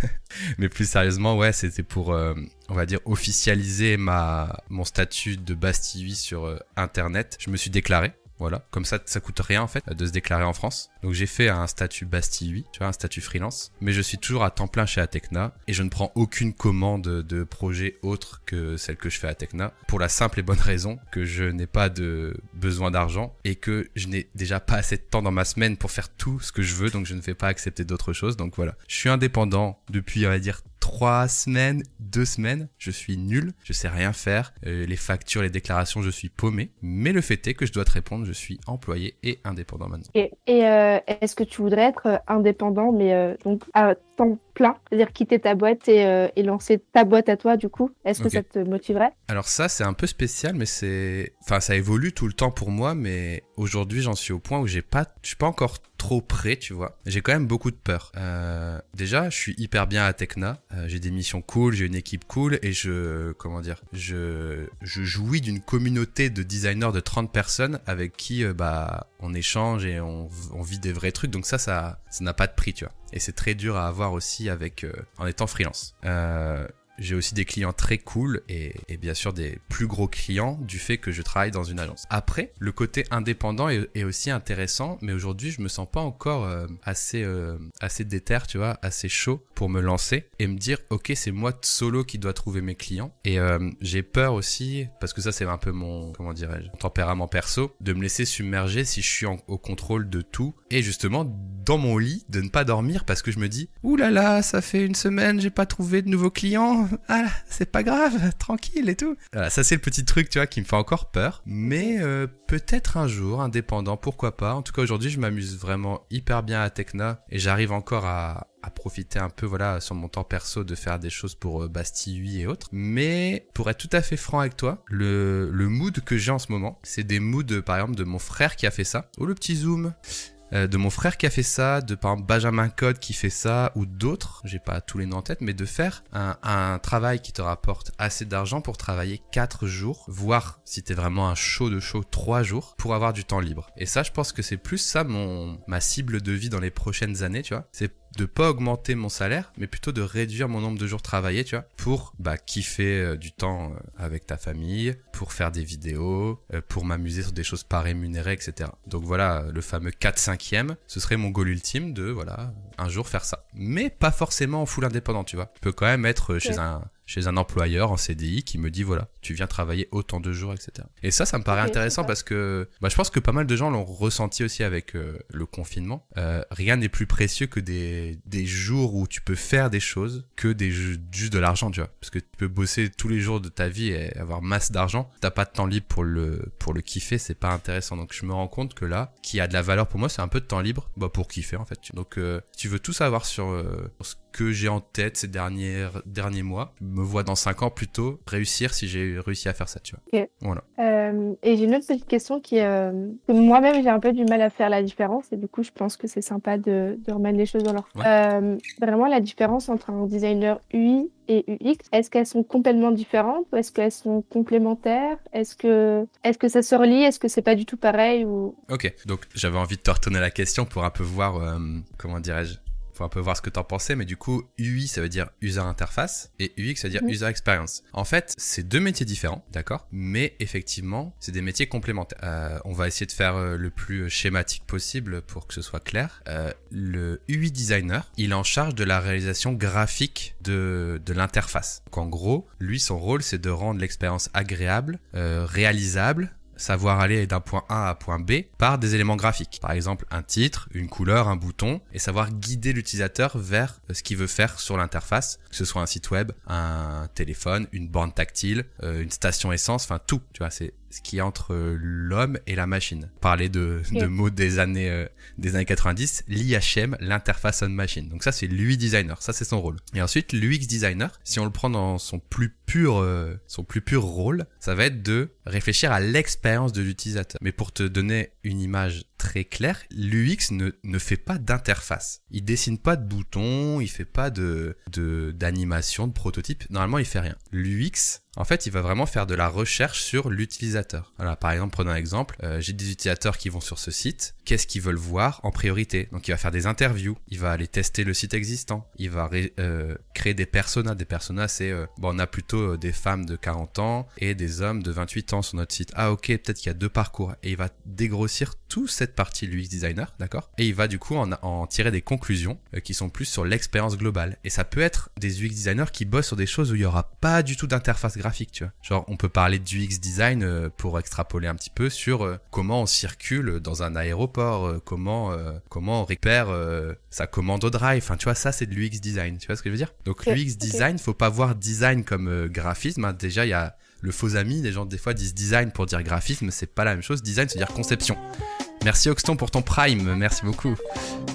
Mais plus sérieusement, ouais, c'était pour, on va dire, officialiser ma, mon statut de Bastille sur Internet. Je me suis déclaré. Voilà, comme ça, ça coûte rien en fait de se déclarer en France. Donc j'ai fait un statut Bastille 8, tu vois, un statut freelance. Mais je suis toujours à temps plein chez Atecna et je ne prends aucune commande de projet autre que celle que je fais à Atecna pour la simple et bonne raison que je n'ai pas de besoin d'argent et que je n'ai déjà pas assez de temps dans ma semaine pour faire tout ce que je veux, donc je ne vais pas accepter d'autres choses. Donc voilà, je suis indépendant depuis, on va dire, trois semaines, deux semaines, je suis nul, je sais rien faire, euh, les factures, les déclarations, je suis paumé, mais le fait est que je dois te répondre, je suis employé et indépendant maintenant. Et, euh, est-ce que tu voudrais être euh, indépendant, mais temps plein, c'est-à-dire quitter ta boîte et, euh, et lancer ta boîte à toi du coup Est-ce que ça te motiverait? Alors ça, c'est un peu spécial, mais c'est, enfin, ça évolue tout le temps pour moi, mais aujourd'hui, j'en suis au point où j'ai pas, je suis pas encore trop prêt, tu vois. J'ai quand même beaucoup de peur. Euh, déjà, je suis hyper bien à Tecna. Euh, j'ai des missions cool, j'ai une équipe cool et je, comment dire, je, je jouis d'une communauté de designers de 30 personnes avec qui, bah, on échange et on, on vit des vrais trucs. Donc ça, ça, ça n'a pas de prix, tu vois. Et c'est très dur à avoir aussi avec, euh, en étant freelance. Euh, j'ai aussi des clients très cool et, et bien sûr des plus gros clients du fait que je travaille dans une agence. Après, le côté indépendant est, est aussi intéressant, mais aujourd'hui je me sens pas encore euh, assez euh, assez déter, tu vois, assez chaud pour me lancer et me dire ok c'est moi solo qui dois trouver mes clients. Et euh, j'ai peur aussi parce que ça c'est un peu mon comment dirais-je tempérament perso de me laisser submerger si je suis au contrôle de tout et justement dans mon lit de ne pas dormir parce que je me dis ouh là là ça fait une semaine j'ai pas trouvé de nouveaux clients ah c'est pas grave tranquille et tout. Voilà, ça c'est le petit truc tu vois qui me fait encore peur. Mais euh, peut-être un jour indépendant pourquoi pas. En tout cas aujourd'hui je m'amuse vraiment hyper bien à Tecna et j'arrive encore à à profiter un peu voilà sur mon temps perso de faire des choses pour euh, Bastille 8 et autres. Mais pour être tout à fait franc avec toi le, le mood que j'ai en ce moment c'est des moods par exemple de mon frère qui a fait ça. Oh le petit zoom euh, de mon frère qui a fait ça, de par exemple Benjamin Code qui fait ça, ou d'autres, j'ai pas tous les noms en tête, mais de faire un, un travail qui te rapporte assez d'argent pour travailler 4 jours, voire si t'es vraiment un show de show 3 jours, pour avoir du temps libre. Et ça, je pense que c'est plus ça mon ma cible de vie dans les prochaines années, tu vois. C'est de pas augmenter mon salaire, mais plutôt de réduire mon nombre de jours travaillés, tu vois, pour bah kiffer euh, du temps euh, avec ta famille, pour faire des vidéos, euh, pour m'amuser sur des choses pas rémunérées, etc. Donc voilà, le fameux 4 5 e ce serait mon goal ultime de voilà, un jour faire ça. Mais pas forcément en full indépendant, tu vois. Je peux quand même être chez un chez un employeur en CDI qui me dit voilà, tu viens travailler autant de jours, etc. Et ça, ça me paraît intéressant parce que bah, je pense que pas mal de gens l'ont ressenti aussi avec euh, le confinement. Euh, rien n'est plus précieux que des, des jours où tu peux faire des choses que des juste de l'argent, tu vois. Parce que tu peux bosser tous les jours de ta vie et avoir masse d'argent. T'as pas de temps libre pour le, pour le kiffer, c'est pas intéressant. Donc je me rends compte que là, qui a de la valeur pour moi, c'est un peu de temps libre bah, pour kiffer en fait. Donc euh, si tu veux tout savoir sur euh, ce que j'ai en tête ces derniers, derniers mois, me vois dans 5 ans plutôt réussir si j'ai réussi à faire ça, tu vois. Voilà. Euh, et j'ai une autre petite question qui est euh, que moi-même j'ai un peu du mal à faire la différence et du coup je pense que c'est sympa de, de remettre les choses dans leur Ouais. Euh, vraiment la différence entre un designer UI et UX est-ce qu'elles sont complètement différentes ou est-ce qu'elles sont complémentaires? Est-ce que est-ce que ça se relie? Est-ce que c'est pas du tout pareil ou? Ok, donc j'avais envie de te retourner la question pour un peu voir, euh, comment dirais-je, pour un peu voir ce que t'en pensais, mais du coup, UI ça veut dire user interface et UX ça veut dire Mhm. user experience. En fait, c'est deux métiers différents, d'accord Mais effectivement, c'est des métiers complémentaires. Euh, on va essayer de faire euh, le plus schématique possible pour que ce soit clair. Euh, le UI designer, il est en charge de la réalisation graphique de, de l'interface. Donc en gros, lui, son rôle, c'est de rendre l'expérience agréable, euh, réalisable, savoir aller d'un point A à point B par des éléments graphiques. Par exemple, un titre, une couleur, un bouton, et savoir guider l'utilisateur vers euh, ce qu'il veut faire sur l'interface, que ce soit un site web, un téléphone, une borne tactile, euh, une station essence, enfin tout. Tu vois, c'est ce qui est entre euh, l'homme et la machine. Parler de, mots des années euh, des années 90, l'IHM, l'interface on machine. Donc ça c'est l'UI designer, ça c'est son rôle. Et ensuite l'UX designer, si on le prend dans son plus pur euh, son plus pur rôle, ça va être de réfléchir à l'expérience de l'utilisateur. Mais pour te donner une image très clair, l'UX ne, ne fait pas d'interface. Il dessine pas de boutons, il fait pas de de- d'animation, de, prototype. Normalement, il fait rien. L'UX, en fait, il va vraiment faire de la recherche sur l'utilisateur. Voilà, par exemple, prenons un exemple. Euh, J'ai des utilisateurs qui vont sur ce site. Qu'est-ce qu'ils veulent voir en priorité? Donc, il va faire des interviews. Il va aller tester le site existant. Il va euh, créer des personas. Des personas, c'est euh, bon, on a plutôt euh, des femmes de 40 ans et des hommes de 28 ans sur notre site. Ah, ok, peut-être qu'il y a deux parcours. Et il va dégrossir toute cette partie l'UX designer, d'accord? Et il va du coup en, en tirer des conclusions euh, qui sont plus sur l'expérience globale. Et ça peut être des UX designers qui bossent sur des choses où il y aura pas du tout d'interface graphique, tu vois. Genre, on peut parler du UX design euh, pour extrapoler un petit peu sur euh, comment on circule dans un aéroport, euh, comment euh, comment on récupère euh, sa commande au drive. Enfin, tu vois, ça c'est de l'UX design. Tu vois ce que je veux dire? Donc l'UX design, faut pas voir design comme euh, graphisme. hein. Déjà, il y a le faux ami. Les gens des fois disent design pour dire graphisme, c'est pas la même chose. Design, c'est dire conception. Merci Oxton pour ton prime, merci beaucoup.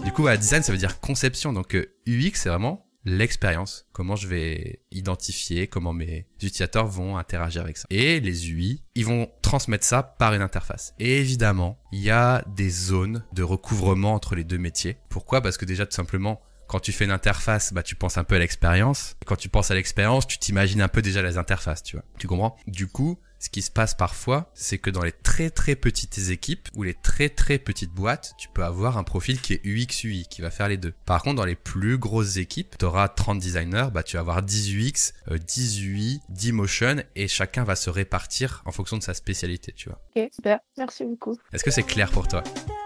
Du coup, voilà, design, ça veut dire conception. Donc euh, UX, c'est vraiment l'expérience. Comment je vais identifier, comment mes utilisateurs vont interagir avec ça. Et les UI, ils vont transmettre ça par une interface. Et évidemment, il y a des zones de recouvrement entre les deux métiers. Pourquoi? Parce que déjà, tout simplement, quand tu fais une interface, bah, tu penses un peu à l'expérience. Quand tu penses à l'expérience, tu t'imagines un peu déjà les interfaces, tu vois. Tu comprends? Du coup, ce qui se passe parfois, c'est que dans les très très petites équipes ou les très très petites boîtes, tu peux avoir un profil qui est UX UI, qui va faire les deux. Par contre, dans les plus grosses équipes, tu auras 30 designers, bah, tu vas avoir 10 UX, euh, 10 UI, 10 motion, et chacun va se répartir en fonction de sa spécialité, tu vois. Ok, super. Merci beaucoup. Est-ce que c'est clair pour toi?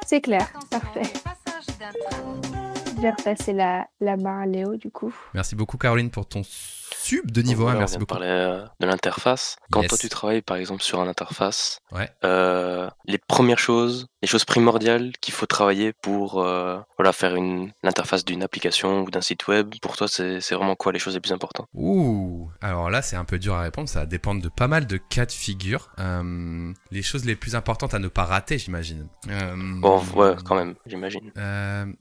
C'est clair. Parfait. Je vais repasser la, la main à Léo, du coup. Merci beaucoup Caroline pour ton sub de niveau 1, Voilà, on merci de beaucoup. parler euh, de l'interface. Quand Yes. toi tu travailles par exemple sur une interface, Ouais. euh, les premières choses, les choses primordiales qu'il faut travailler pour euh, voilà, faire une l'interface d'une application ou d'un site web, pour toi c'est c'est vraiment quoi les choses les plus importantes? Ouh, alors là c'est un peu dur à répondre, ça va dépendre de pas mal de cas de figure. Euh, les choses les plus importantes à ne pas rater, j'imagine. Bon, ouais, quand même, j'imagine.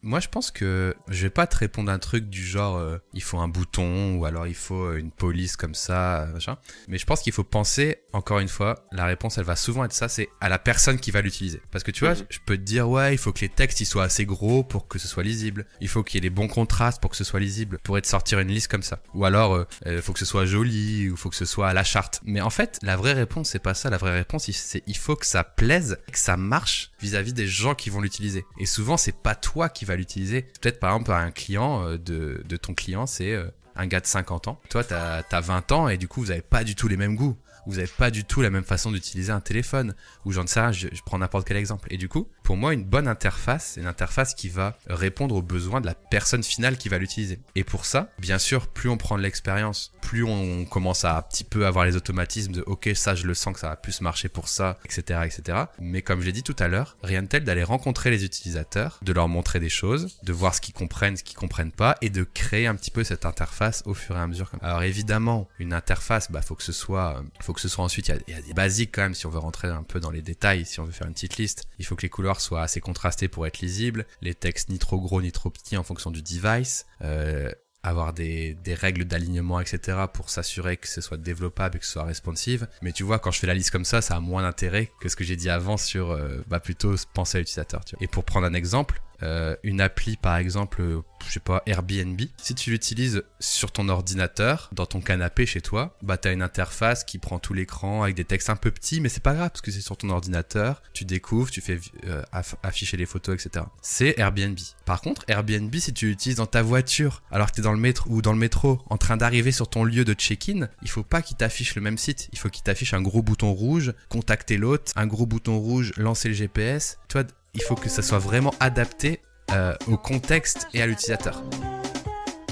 Moi, je pense que je vais pas te répondre un truc du genre il faut un bouton ou alors il faut une police comme ça, euh, machin. Mais je pense qu'il faut penser, encore une fois, la réponse elle va souvent être ça, c'est à la personne qui va l'utiliser. Parce que tu vois, Mhm. je peux te dire ouais, il faut que les textes ils soient assez gros pour que ce soit lisible. Il faut qu'il y ait les bons contrastes pour que ce soit lisible. Pour te sortir une liste comme ça. Ou alors il faut que ce soit joli ou faut que ce soit à la charte. Mais en fait, la vraie réponse c'est pas ça. La vraie réponse c'est il faut que ça plaise, que ça marche vis-à-vis des gens qui vont l'utiliser. Et souvent c'est pas toi qui va l'utiliser. Peut-être par exemple un client euh, de, de ton client c'est euh, un gars de 50 ans. Toi t'as as 20 ans et du coup vous avez pas du tout les mêmes goûts. Vous avez pas du tout la même façon d'utiliser un téléphone. Ou j'en sais rien, je, prends n'importe quel exemple. Et du coup, pour moi, une bonne interface, c'est une interface qui va répondre aux besoins de la personne finale qui va l'utiliser. Et pour ça, bien sûr, plus on prend de l'expérience, plus on commence à un petit peu avoir les automatismes de ok, ça je le sens que ça va plus marcher pour ça, etc., etc. Mais comme je l'ai dit tout à l'heure, rien de tel d'aller rencontrer les utilisateurs, de leur montrer des choses, de voir ce qu'ils comprennent, ce qu'ils comprennent pas, et de créer un petit peu cette interface au fur et à mesure. Alors évidemment, une interface, bah faut que ce soit, euh, que ce soit ensuite, il y a- des basiques quand même si on veut rentrer un peu dans les détails, si on veut faire une petite liste. Il faut que les couleurs soient assez contrastées pour être lisibles, les textes ni trop gros ni trop petits en fonction du device. Euh, avoir des, des règles d'alignement, etc. pour s'assurer que ce soit développable et que ce soit responsive. Mais tu vois, quand je fais la liste comme ça, ça a moins d'intérêt que ce que j'ai dit avant sur, euh, bah, plutôt penser à l'utilisateur. Et pour prendre un exemple, euh, une appli par exemple, je sais pas, Airbnb, si tu l'utilises sur ton ordinateur, dans ton canapé chez toi, bah t'as une interface qui prend tout l'écran avec des textes un peu petits, mais c'est pas grave parce que c'est sur ton ordinateur, tu découvres, tu fais euh, aff- afficher les photos, etc. C'est Airbnb. Par contre, Airbnb, si tu l'utilises dans ta voiture, alors que t'es dans le métro ou dans le métro, en train d'arriver sur ton lieu de check-in, il faut pas qu'il t'affiche le même site. Il faut qu'il t'affiche un gros bouton rouge, contacter l'autre, un gros bouton rouge, lancer le GPS. Toi, il faut que ça soit vraiment adapté euh, au contexte et à l'utilisateur.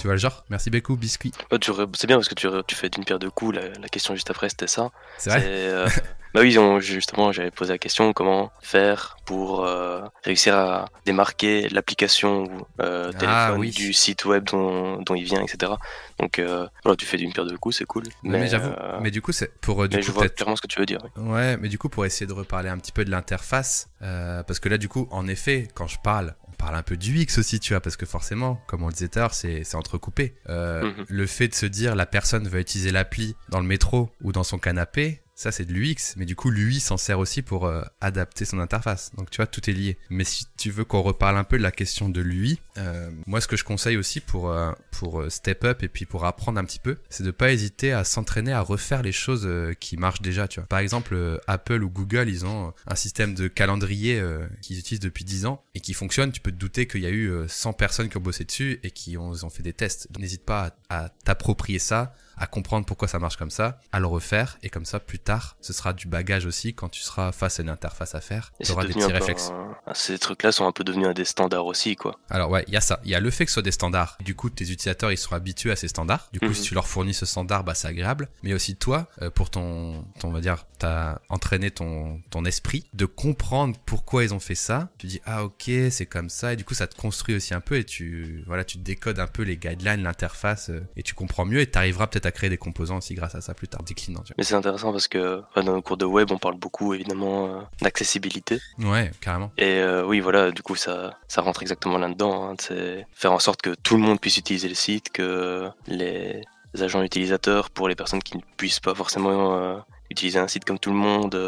Tu vois le genre Merci beaucoup, biscuit. Ré- C'est bien parce que tu, fais d'une pierre deux coups. La, la question juste après, c'était ça. C'est vrai euh, Bah oui, on- justement, j'avais posé la question comment faire pour euh, réussir à démarquer l'application ou euh, Ah, téléphone oui. du site web dont, dont il vient, etc. Donc euh, voilà, tu fais d'une pierre deux coups, c'est cool. Mais, j'avoue, euh, mais du coup, c'est pour euh, du mais coup je vois clairement ce que tu veux dire. oui. Ouais, mais du coup, pour essayer de reparler un petit peu de l'interface, euh, parce que là, du coup, en effet, quand je parle, parle un peu du X aussi, tu vois, parce que forcément, comme on le disait tout à l'heure, c'est c'est entrecoupé. Euh, Mhm. Le fait de se dire la personne va utiliser l'appli dans le métro ou dans son canapé, ça c'est de l'UX, mais du coup l'UI s'en sert aussi pour euh, adapter son interface. Donc tu vois, tout est lié. Mais si tu veux qu'on reparle un peu de la question de l'UI, euh, moi ce que je conseille aussi pour euh, pour step up et puis pour apprendre un petit peu, c'est de pas hésiter à s'entraîner à refaire les choses qui marchent déjà. Tu vois, par exemple Apple ou Google, ils ont un système de calendrier qu'ils utilisent depuis 10 ans et qui fonctionne. Tu peux te douter qu'il y a eu 100 personnes qui ont bossé dessus et qui ont, ont fait des tests. N'hésite pas à t'approprier ça à comprendre pourquoi ça marche comme ça, à le refaire, et comme ça, plus tard, ce sera du bagage aussi quand tu seras face à une interface à faire. Tu auras des petits réflexes. Ces trucs-là sont un peu devenus des standards aussi, quoi. Alors ouais, il y a ça. Il y a le fait que ce soit des standards. Du coup, tes utilisateurs, ils sont habitués à ces standards. Du coup, mhm. si tu leur fournis ce standard, bah c'est agréable. Mais aussi toi, euh, pour ton, ton, on va dire, t'as entraîné ton, ton esprit de comprendre pourquoi ils ont fait ça. Tu dis ah ok, c'est comme ça. Et du coup, ça te construit aussi un peu et tu, voilà, tu décodes un peu les guidelines, l'interface, euh, et tu comprends mieux et tu arriveras peut-être à créer des composants aussi grâce à ça plus tard, déclinant. Mais c'est intéressant parce que dans le cours de web, on parle beaucoup évidemment euh, d'accessibilité. Ouais, carrément. Et euh, oui, voilà, du coup, ça, ça rentre exactement là-dedans. Hein, c'est faire en sorte que tout le monde puisse utiliser le site, que les agents utilisateurs, pour les personnes qui ne puissent pas forcément euh, utiliser un site comme tout le monde,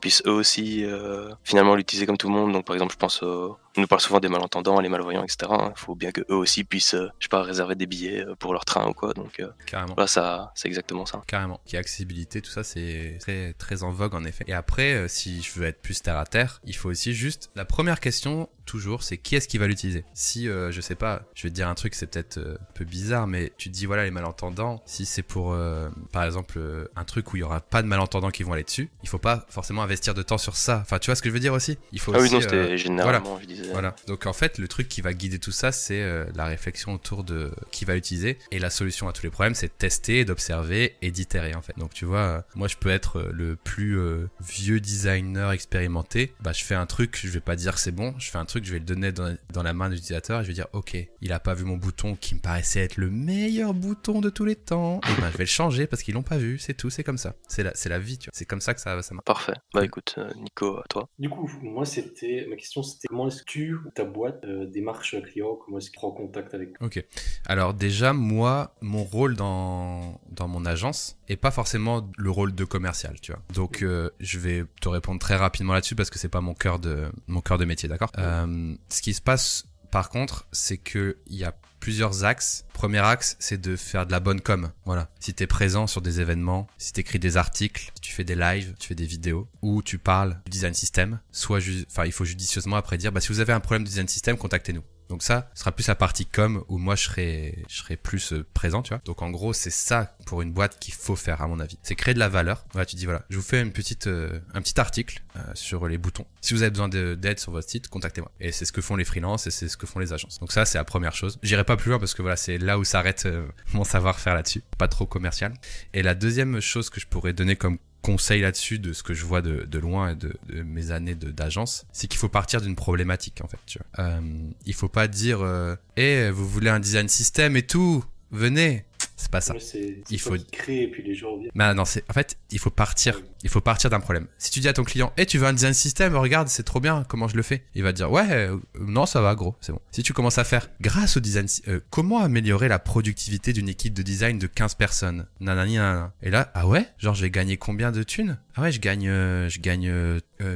puissent eux aussi finalement l'utiliser comme tout le monde. Donc par exemple, je pense aux, on nous parle souvent des malentendants, les malvoyants, etc. Il faut bien que eux aussi puissent, euh, je sais pas, réserver des billets euh, pour leur train ou quoi. Donc, euh, Carrément. Là, ça, c'est exactement ça. Carrément. Qui accessibilité, tout ça, c'est très, très en vogue en effet. Et après, si je veux être plus terre à terre, il faut aussi juste. La première question, toujours, c'est qui est-ce qui va l'utiliser? Si, je sais pas, je vais te dire un truc, c'est peut-être un peu bizarre, mais tu te dis voilà les malentendants. Si c'est pour, par exemple, un truc où il y aura pas de malentendants qui vont aller dessus, il faut pas forcément investir de temps sur ça. Enfin, tu vois ce que je veux dire aussi? Il faut. Ah oui, non, c'était généralement, je disais. Voilà. Donc en fait, le truc qui va guider tout ça, c'est euh, la réflexion autour de qui va l'utiliser. Et la solution à tous les problèmes, c'est de tester, d'observer et d'itérer en fait. Donc tu vois, euh, moi je peux être euh, le plus vieux designer expérimenté. Bah je fais un truc, je vais pas dire c'est bon. Je fais un truc, je vais le donner dans, la main de l'utilisateur et je vais dire ok, il a pas vu mon bouton qui me paraissait être le meilleur bouton de tous les temps. Et ben je vais le changer parce qu'ils l'ont pas vu. C'est tout, c'est comme ça. C'est la, c'est la vie, tu vois. C'est comme ça que ça, ça marche. Parfait. Bah écoute, Nico, à toi. Du coup, moi c'était ma question, c'était comment est-ce que tu ta boîte euh, démarche client Comment est-ce qu'il prend contact avec Ok. Alors déjà, moi, mon rôle dans, dans mon agence est pas forcément le rôle de commercial, tu vois. Donc euh, je vais te répondre très rapidement là-dessus parce que c'est pas mon cœur de mon cœur de métier, d'accord? Euh, Ce qui se passe par contre, c'est que il y a plusieurs axes. Premier axe, c'est de faire de la bonne com. Voilà. Si tu es présent sur des événements, si tu écris des articles, si tu fais des lives, tu fais des vidéos, ou tu parles du design system, soit, enfin, il faut judicieusement après dire, bah, si vous avez un problème de design system, contactez-nous. Donc ça, ce sera plus la partie com où moi je serai, je plus euh, présent, tu vois. Donc en gros, c'est ça pour une boîte qu'il faut faire à mon avis. C'est créer de la valeur. Voilà, tu dis voilà, je vous fais une petite, euh, un petit article euh, sur les boutons. Si vous avez besoin d'aide sur votre site, contactez-moi. Et c'est ce que font les freelances et c'est ce que font les agences. Donc ça, c'est la première chose. J'irai pas plus loin parce que voilà, c'est là où s'arrête mon savoir-faire là-dessus. Pas trop commercial. Et la deuxième chose que je pourrais donner comme conseil là-dessus de ce que je vois de, de loin et de, de mes années d'agence, c'est qu'il faut partir d'une problématique en fait. Tu vois. Euh, il faut pas dire, euh, eh, vous voulez un design système et tout, venez. C'est pas ça. il faut créer et puis les gens. Mais non, c'est en fait, il faut partir. Il faut partir d'un problème. Si tu dis à ton client, "Eh, tu veux un design système Regarde, c'est trop bien. Comment je le fais? Il va te dire, "Ouais, euh, non, ça va, gros, c'est bon." Si tu commences à faire, grâce au design, euh, comment améliorer la productivité d'une équipe de design de 15 personnes? Nanani, nanana. Et là, ah ouais, genre je vais gagner combien de thunes? Ah ouais, je gagne, euh, je gagne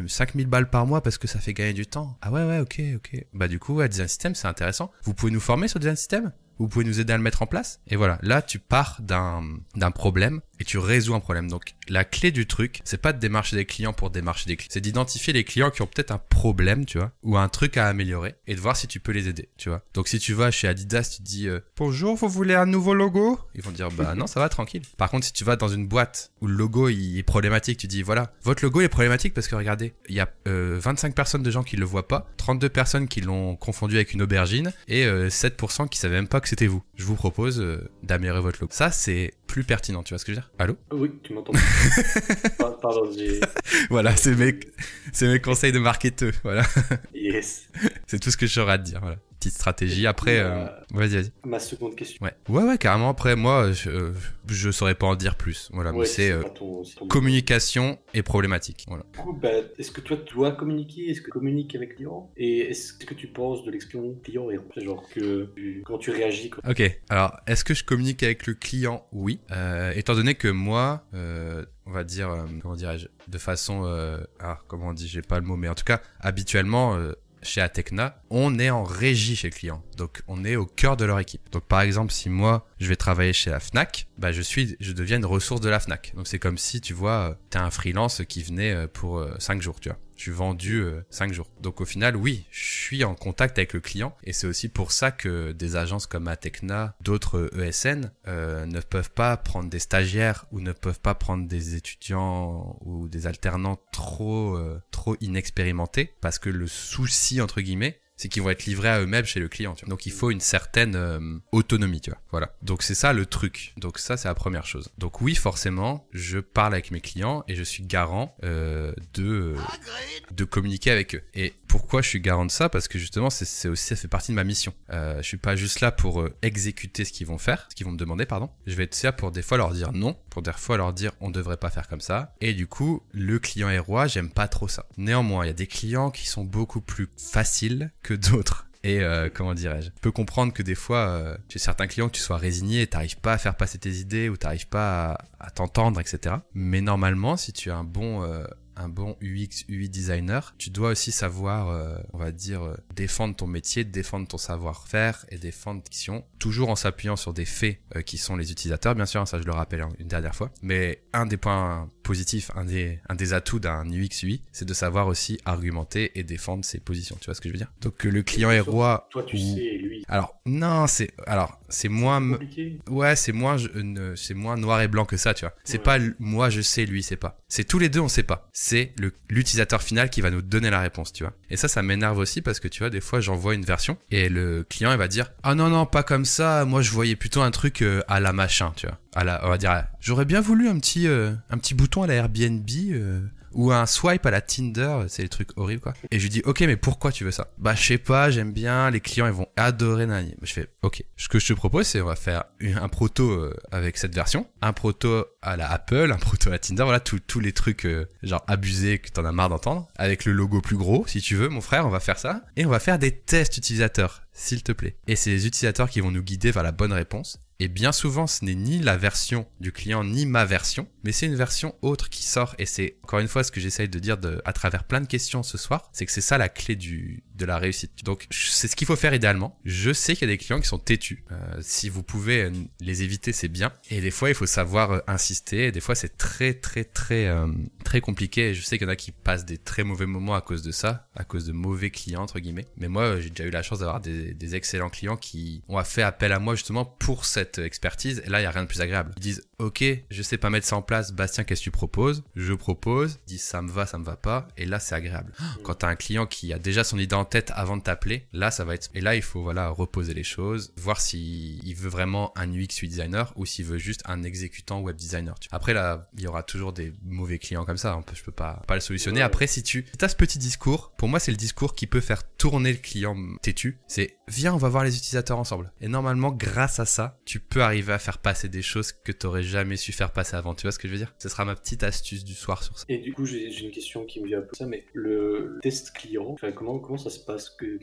5000 balles par mois parce que ça fait gagner du temps. Ah ouais, ouais, ok, ok. Bah du coup, ouais, design system, c'est intéressant. Vous pouvez nous former sur design system vous pouvez nous aider à le mettre en place. Et voilà, là tu pars d'un problème et tu résous un problème. Donc la clé du truc, c'est pas de démarcher des clients pour démarcher des clients, c'est d'identifier les clients qui ont peut-être un problème, tu vois, ou un truc à améliorer et de voir si tu peux les aider, tu vois. Donc si tu vas chez Adidas, tu dis euh, bonjour, vous voulez un nouveau logo? Ils vont dire bah non, ça va tranquille. Par contre, si tu vas dans une boîte où le logo il est problématique, tu dis voilà, votre logo est problématique parce que regardez, il y a 25 euh, personnes de gens qui le voient pas, 32 personnes qui l'ont confondu avec une aubergine et 7% euh, qui savaient même pas que c'était vous. Je vous propose d'améliorer votre logo. Ça c'est plus pertinent, tu vois ce que je veux dire? Allô Oui, tu m'entends. Pardon, j'ai... Voilà, c'est mes, c'est mes conseils de marketeux, voilà. Yes. C'est tout ce que j'aurais à te dire, voilà. Petite stratégie. Après, euh, vas-y, vas-y. Ma seconde question. Ouais, ouais, ouais, carrément. Après, moi, je, euh, je saurais pas en dire plus. Voilà, mais c'est euh, communication et problématique. Voilà. Du coup, bah, est-ce que toi, tu dois communiquer? Est-ce que tu communiques avec le client Et est-ce que tu penses de l'expérience client et genre que tu- comment tu réagis quand... Ok, alors est-ce que je communique avec le client? Oui. Euh, étant donné que moi, euh, on va dire, euh, comment dirais-je, de façon, euh, ah, comment on dit, j'ai pas le mot, mais en tout cas, habituellement, euh, chez Atecna, on est en régie chez le client. Donc, on est au cœur de leur équipe. Donc, par exemple, si moi, je vais travailler chez la Fnac, bah, je suis, je deviens une ressource de la Fnac. Donc, c'est comme si, tu vois, euh, t'es un freelance qui venait euh, pour 5 jours, tu vois. Je suis vendu 5 jours. Donc, au final, oui, je suis en contact avec le client. Et c'est aussi pour ça que des agences comme Atecna, d'autres ESN, euh, ne peuvent pas prendre des stagiaires ou ne peuvent pas prendre des étudiants ou des alternants trop, euh, trop inexpérimentés parce que le souci, entre guillemets, c'est qu'ils vont être livrés à eux-mêmes chez le client. tu vois. Donc il faut une certaine euh, autonomie, tu vois. Voilà. Donc c'est ça le truc. Donc ça c'est la première chose. Donc oui, forcément, je parle avec mes clients et je suis garant euh, de de communiquer avec eux. Et pourquoi je suis garant de ça Parce que justement, c'est aussi ça fait partie de ma mission. Euh, je suis pas juste là pour euh, exécuter ce qu'ils vont faire, ce qu'ils vont me demander, pardon. Je vais être là pour des fois leur dire non, pour des fois leur dire on devrait pas faire comme ça. Et du coup, le client est roi, j'aime pas trop ça. Néanmoins, il y a des clients qui sont beaucoup plus faciles que d'autres. Et euh, comment dirais-je? Je peux comprendre que des fois, euh, chez certains clients, que tu sois résigné, et t'arrives pas à faire passer tes idées ou t'arrives pas à, à t'entendre, etc. Mais normalement, si tu as un bon euh, un bon UX, UI designer, tu dois aussi savoir, euh, on va dire, euh, défendre ton métier, défendre ton savoir-faire et défendre l'action, toujours en s'appuyant sur des faits euh, qui sont les utilisateurs, bien sûr, hein, ça je le rappelle une dernière fois. Mais un des points positifs, un des, un des atouts d'un UX, UI, c'est de savoir aussi argumenter et défendre ses positions. Tu vois ce que je veux dire? Donc que le client est roi. Toi, tu ou- sais, lui. Alors non, c'est alors c'est moins compliqué. Ouais, c'est moins, ne- c'est moins noir et blanc que ça, tu vois. C'est Ouais. pas moi je sais, lui c'est pas. C'est tous les deux on sait pas. C'est le l'utilisateur final qui va nous donner la réponse, tu vois. Et ça, ça m'énerve aussi parce que tu vois, des fois j'envoie une version et le client il va dire ah non non pas comme ça. Moi je voyais plutôt un truc euh, à la machin, tu vois. À la, on va dire j'aurais bien voulu un petit euh, un petit bouton à la Airbnb. euh, ou un swipe à la Tinder, c'est des trucs horribles quoi. Et je lui dis ok mais pourquoi tu veux ça? Bah je sais pas, j'aime bien, les clients ils vont adorer Nani. Je fais ok. Ce que je te propose c'est on va faire un proto euh, avec cette version, un proto à la Apple, un proto à Tinder, voilà tous tous les trucs euh, genre abusés que t'en as marre d'entendre, avec le logo plus gros si tu veux mon frère, on va faire ça et on va faire des tests utilisateurs s'il te plaît. Et c'est les utilisateurs qui vont nous guider vers la bonne réponse. Et bien souvent, ce n'est ni la version du client ni ma version, mais c'est une version autre qui sort. Et c'est encore une fois ce que j'essaye de dire de, à travers plein de questions ce soir, c'est que c'est ça la clé du, de la réussite. Donc c'est ce qu'il faut faire idéalement. Je sais qu'il y a des clients qui sont têtus. Euh, si vous pouvez euh, les éviter, c'est bien. Et des fois, il faut savoir euh, insister. Des fois, c'est très très très euh, très compliqué. Je sais qu'il y en a qui passent des très mauvais moments à cause de ça, à cause de mauvais clients entre guillemets. Mais moi, euh, j'ai déjà eu la chance d'avoir des, des excellents clients qui ont fait appel à moi justement pour cette expertise. Et là, il y a rien de plus agréable. Ils disent OK, je sais pas mettre ça en place. Bastien, qu'est-ce que tu proposes? Je propose. Disent ça me va, ça me va pas. Et là, c'est agréable. Quand t'as un client qui a déjà son idée en tête avant de t'appeler, là, ça va être. Et là, il faut voilà reposer les choses, voir si il veut vraiment un UX UI designer ou s'il veut juste un exécutant web designer. tu. Après, là, il y aura toujours des mauvais clients comme ça. Je peux pas pas le solutionner. Après, si tu as ce petit discours, pour moi, c'est le discours qui peut faire tourner le client têtu. C'est viens, on va voir les utilisateurs ensemble. Et normalement, grâce à ça, tu peux arriver à faire passer des choses que t'aurais jamais su faire passer avant. Tu vois ce que je veux dire? Ce sera ma petite astuce du soir sur ça. Et du coup, j'ai une question qui me vient un peu ça, mais le test client, comment, comment ça se passe? Que-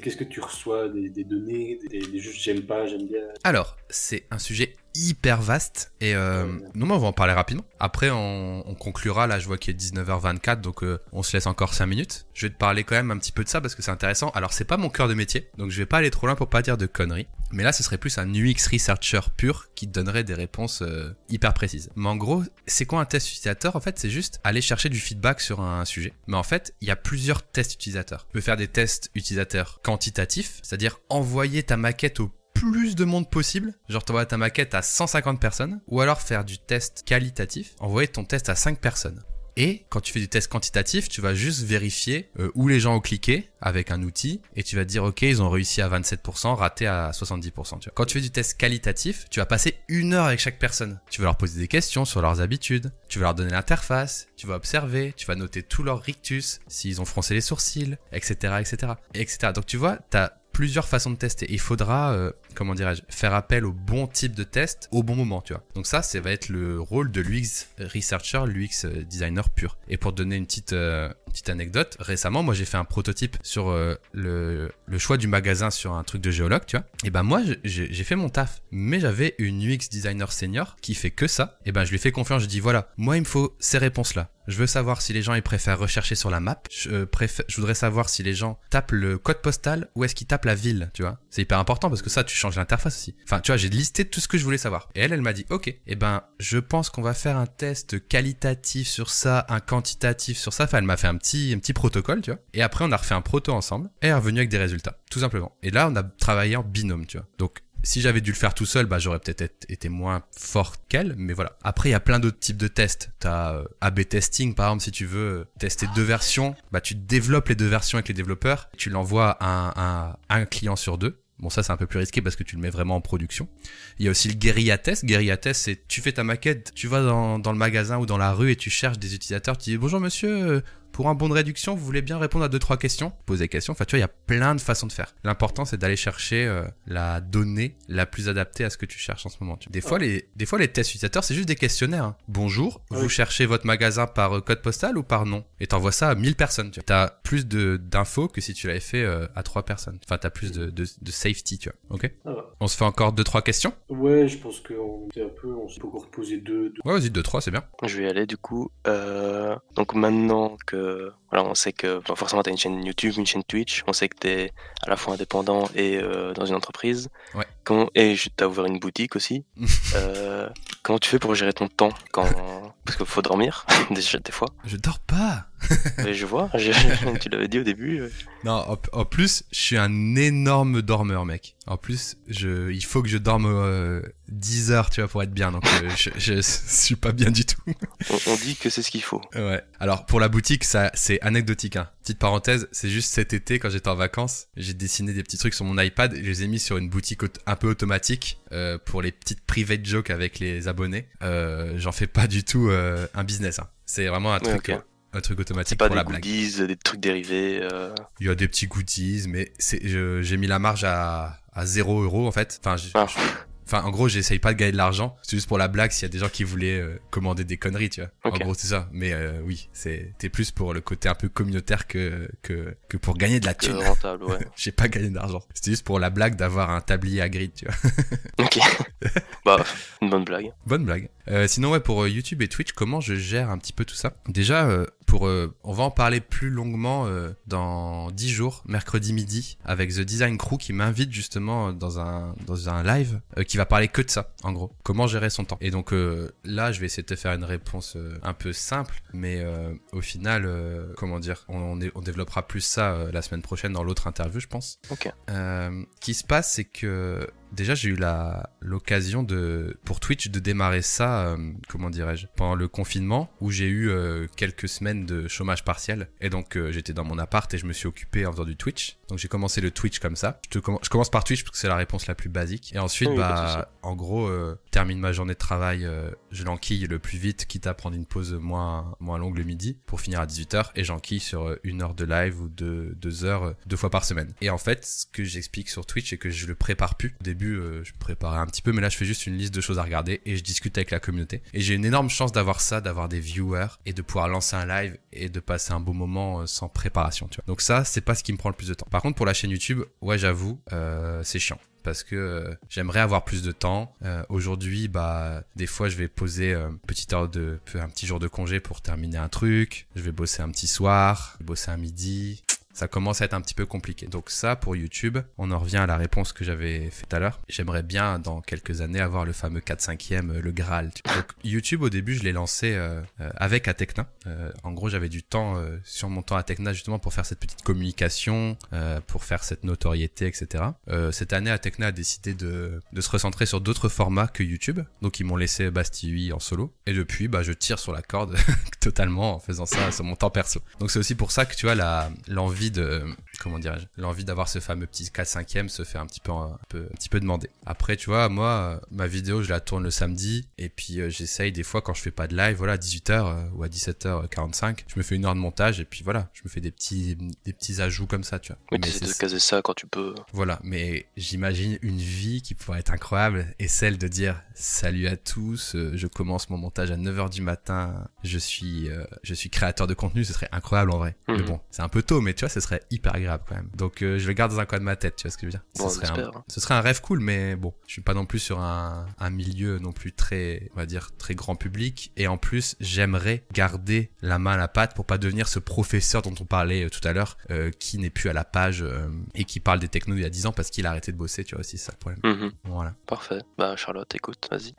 Qu'est-ce que tu reçois? Des, des données? Des, des j'aime pas, j'aime bien? Alors, c'est un sujet hyper vaste et euh, nous, on va en parler rapidement. Après, on, on conclura. Là, je vois qu'il est 19h24, donc euh, on se laisse encore 5 minutes. Je vais te parler quand même un petit peu de ça parce que c'est intéressant. Alors, c'est pas mon cœur de métier, donc je vais pas aller trop loin pour pas dire de conneries. Mais là, ce serait plus un UX researcher pur qui te donnerait des réponses euh, hyper précises. Mais en gros, c'est quoi un test utilisateur? En fait, c'est juste aller chercher du feedback sur un sujet. Mais en fait, il y a plusieurs tests utilisateurs. Tu peux faire des tests utilisateurs quantitatifs, c'est-à-dire envoyer ta maquette au plus de monde possible, genre t'envoies ta maquette à 150 personnes, ou alors faire du test qualitatif, envoyer ton test à 5 personnes. Et quand tu fais du test quantitatif, tu vas juste vérifier euh, où les gens ont cliqué avec un outil et tu vas dire ok ils ont réussi à 27%, raté à 70%. Tu vois. Quand tu fais du test qualitatif, tu vas passer une heure avec chaque personne. Tu vas leur poser des questions sur leurs habitudes, tu vas leur donner l'interface, tu vas observer, tu vas noter tous leurs rictus, s'ils ont froncé les sourcils, etc., etc., etc. Donc tu vois, t'as plusieurs façons de tester. Il faudra, euh, comment dirais-je, faire appel au bon type de test au bon moment, tu vois. Donc ça, ça va être le rôle de l'UX researcher, l'UX euh, designer pur. Et pour donner une petite, euh, petite anecdote, récemment, moi j'ai fait un prototype sur le, le choix du magasin sur un truc de géologue, tu vois. Et ben moi, j'ai fait mon taf, mais j'avais une UX designer senior qui fait que ça. Et ben je lui ai fait confiance, je dis voilà, moi il me faut ces réponses-là. Je veux savoir si les gens ils préfèrent rechercher sur la map. Je, euh, préfère, je voudrais savoir si les gens tapent le code postal ou est-ce qu'ils tapent la ville, tu vois. C'est hyper important parce que ça, tu changes l'interface aussi. Enfin, tu vois, j'ai listé tout ce que je voulais savoir. Et elle, elle m'a dit, ok, eh ben, je pense qu'on va faire un test qualitatif sur ça, un quantitatif sur ça. Enfin, elle m'a fait un petit, un petit protocole, tu vois. Et après, on a refait un proto ensemble et est revenu avec des résultats, tout simplement. Et là, on a travaillé en binôme, tu vois. Donc, si j'avais dû le faire tout seul, bah j'aurais peut-être été- moins fort qu'elle, mais voilà. Après, il y a plein d'autres types de tests. T'as euh, A/B testing, par exemple, si tu veux euh, tester deux versions, bah tu développes les deux versions avec les développeurs, tu l'envoies à un, client sur deux. Bon, ça c'est un peu plus risqué parce que tu le mets vraiment en production. Il y a aussi le guérilla test. Guérilla test, c'est tu fais ta maquette, tu vas dans, dans le magasin ou dans la rue et tu cherches des utilisateurs. Tu dis bonjour monsieur, euh, pour un bon de réduction, vous voulez bien répondre à deux trois questions, poser des questions. Enfin, tu vois, il y a plein de façons de faire. L'important, c'est d'aller chercher euh, la donnée la plus adaptée à ce que tu cherches en ce moment. tu vois. Des fois, les des fois les tests utilisateurs, c'est juste des questionnaires. hein. Bonjour, Oui. vous cherchez votre magasin par euh, code postal ou par nom Et t'envoies ça à 1000 personnes. Tu as plus de d'infos que si tu l'avais fait euh, à trois personnes. Enfin, t'as plus de, de, de safety, tu vois. Ok? Ça va. On se fait encore deux trois questions? Ouais, je pense qu'on était un peu, on s'est encore posé deux, deux- Ouais, vas-y, deux trois, c'est bien. Je vais y aller du coup. Euh, donc maintenant que voilà, on sait que forcément tu as une chaîne YouTube, une chaîne Twitch, on sait que tu es à la fois indépendant et euh, dans une tu Comment, et tu as ouvert une boutique aussi. Euh, comment tu fais pour gérer ton temps quand parce qu'il faut dormir déjà des fois. Je dors pas. Mais je vois, je- tu l'avais dit au début. Non, en, en plus, je suis un énorme dormeur, mec. En plus, je, il faut que je dorme euh, 10 heures, tu vois, pour être bien. Donc, euh, je, je, suis pas bien du tout. On, on dit que c'est ce qu'il faut. Ouais. Alors, pour la boutique, ça, c'est anecdotique. Hein. Petite parenthèse, c'est juste cet été, quand j'étais en vacances, j'ai dessiné des petits trucs sur mon iPad. Et je les ai mis sur une boutique un peu automatique euh, pour les petites private jokes avec les abonnés. Euh, J'en fais pas du tout euh, un business. Hein. C'est vraiment un truc, un truc C'est automatique pas pour des la blague. goodies, des trucs dérivés. euh. Il y a des petits goodies, mais c'est, j'ai mis la marge à, à 0 euros en fait. Enfin, Ah. enfin, en gros, j'essaye pas de gagner de l'argent. C'est juste pour la blague s'il y a des gens qui voulaient euh, commander des conneries, tu vois. En gros, c'est ça. Mais euh, oui, c'est, t'es plus pour le côté un peu communautaire que, que, que pour gagner de la que thune. rentable, ouais. J'ai pas gagné d'argent. C'était juste pour la blague d'avoir un tablier à grid, tu vois. Ok. bah, une bonne blague. Bonne blague. Euh, sinon, ouais, pour YouTube et Twitch, comment je gère un petit peu tout ça? Déjà, pour, euh, on va en parler plus longuement euh, dans 10 jours, mercredi midi, avec The Design Crew qui m'invite justement dans un, dans un live euh, qui va parler que de ça, en gros. Comment gérer son temps. Et donc euh, là, je vais essayer de te faire une réponse euh, un peu simple, mais euh, au final, euh, comment dire, on, on, est- on développera plus ça euh, la semaine prochaine dans l'autre interview, je pense. Ok. Euh, ce qui se passe, c'est que déjà j'ai eu la l'occasion de pour Twitch de démarrer ça, euh, comment dirais-je, pendant le confinement où j'ai eu euh, quelques semaines de chômage partiel et donc euh, j'étais dans mon appart et je me suis occupé en faisant du Twitch. Donc j'ai commencé le Twitch comme ça. Je, te comm- je commence par Twitch parce que c'est la réponse la plus basique et ensuite Oui, de bah en gros euh, termine ma journée de travail, euh, je l'enquille le plus vite, quitte à prendre une pause moins moins longue le midi pour finir à 18h et j'enquille sur euh, une heure de live ou deux, deux heures deux fois par semaine. Et en fait, ce que j'explique sur Twitch, c'est que je le prépare plus. Au début, euh, je préparais un petit peu, mais là, je fais juste une liste de choses à regarder et je discute avec la communauté. Et j'ai une énorme chance d'avoir ça, d'avoir des viewers et de pouvoir lancer un live et de passer un beau moment euh, sans préparation, tu vois. Donc ça, c'est pas ce qui me prend le plus de temps. Par contre, pour la chaîne YouTube, ouais, j'avoue, euh, c'est chiant parce que j'aimerais avoir plus de temps. Aujourd'hui, bah, des fois, je vais poser un petit jour de congé pour terminer un truc. Je vais bosser un petit soir, bosser un midi. Ça commence à être un petit peu compliqué. Donc ça, pour YouTube, on en revient à la réponse que j'avais fait tout à l'heure. J'aimerais bien, dans quelques années, avoir le fameux 4-5e, euh, le Graal. Donc YouTube, au début, je l'ai lancé euh, euh, avec Atecna. Euh, en gros, j'avais du temps euh, sur mon temps Atecna, justement, pour faire cette petite communication, euh, pour faire cette notoriété, etc. Cette année, Atecna a décidé de, de se recentrer sur d'autres formats que YouTube. Donc, ils m'ont laissé Bastille en solo. Et depuis, bah, je tire sur la corde totalement en faisant ça sur mon temps perso. Donc, c'est aussi pour ça que, tu vois, l'envie l'envie de, comment dirais-je, l'envie d'avoir ce fameux petit 4 5 se fait un petit peu, un peu, un petit peu demander. Après, tu vois, moi, ma vidéo, je la tourne le samedi et puis euh, j'essaye des fois quand je fais pas de live, voilà, à 18h euh, ou à 17h45, je me fais une heure de montage et puis voilà, je me fais des petits, des petits ajouts comme ça, tu vois. Oui, Mais t'essaies de c'est- caser ça quand tu peux. voilà, mais j'imagine une vie qui pourrait être incroyable et celle de dire salut à tous, euh, je commence mon montage à 9h du matin, je suis euh, je suis créateur de contenu, ce serait incroyable en vrai. Mais Mhm. bon, c'est un peu tôt mais tu vois, ce serait hyper agréable quand même. Donc euh, je le garde dans un coin de ma tête, tu vois ce que je veux dire ce, Bon, serait un, j'espère. ce serait un rêve cool mais bon, je suis pas non plus sur un, un milieu non plus très on va dire très grand public et en plus, j'aimerais garder la main à la pâte pour pas devenir ce professeur dont on parlait euh, tout à l'heure euh, qui n'est plus à la page euh, et qui parle des technos il y a 10 ans parce qu'il a arrêté de bosser, tu vois aussi c'est ça le problème. Mhm. Voilà. Parfait. Bah, Charlotte, écoute, vas-y.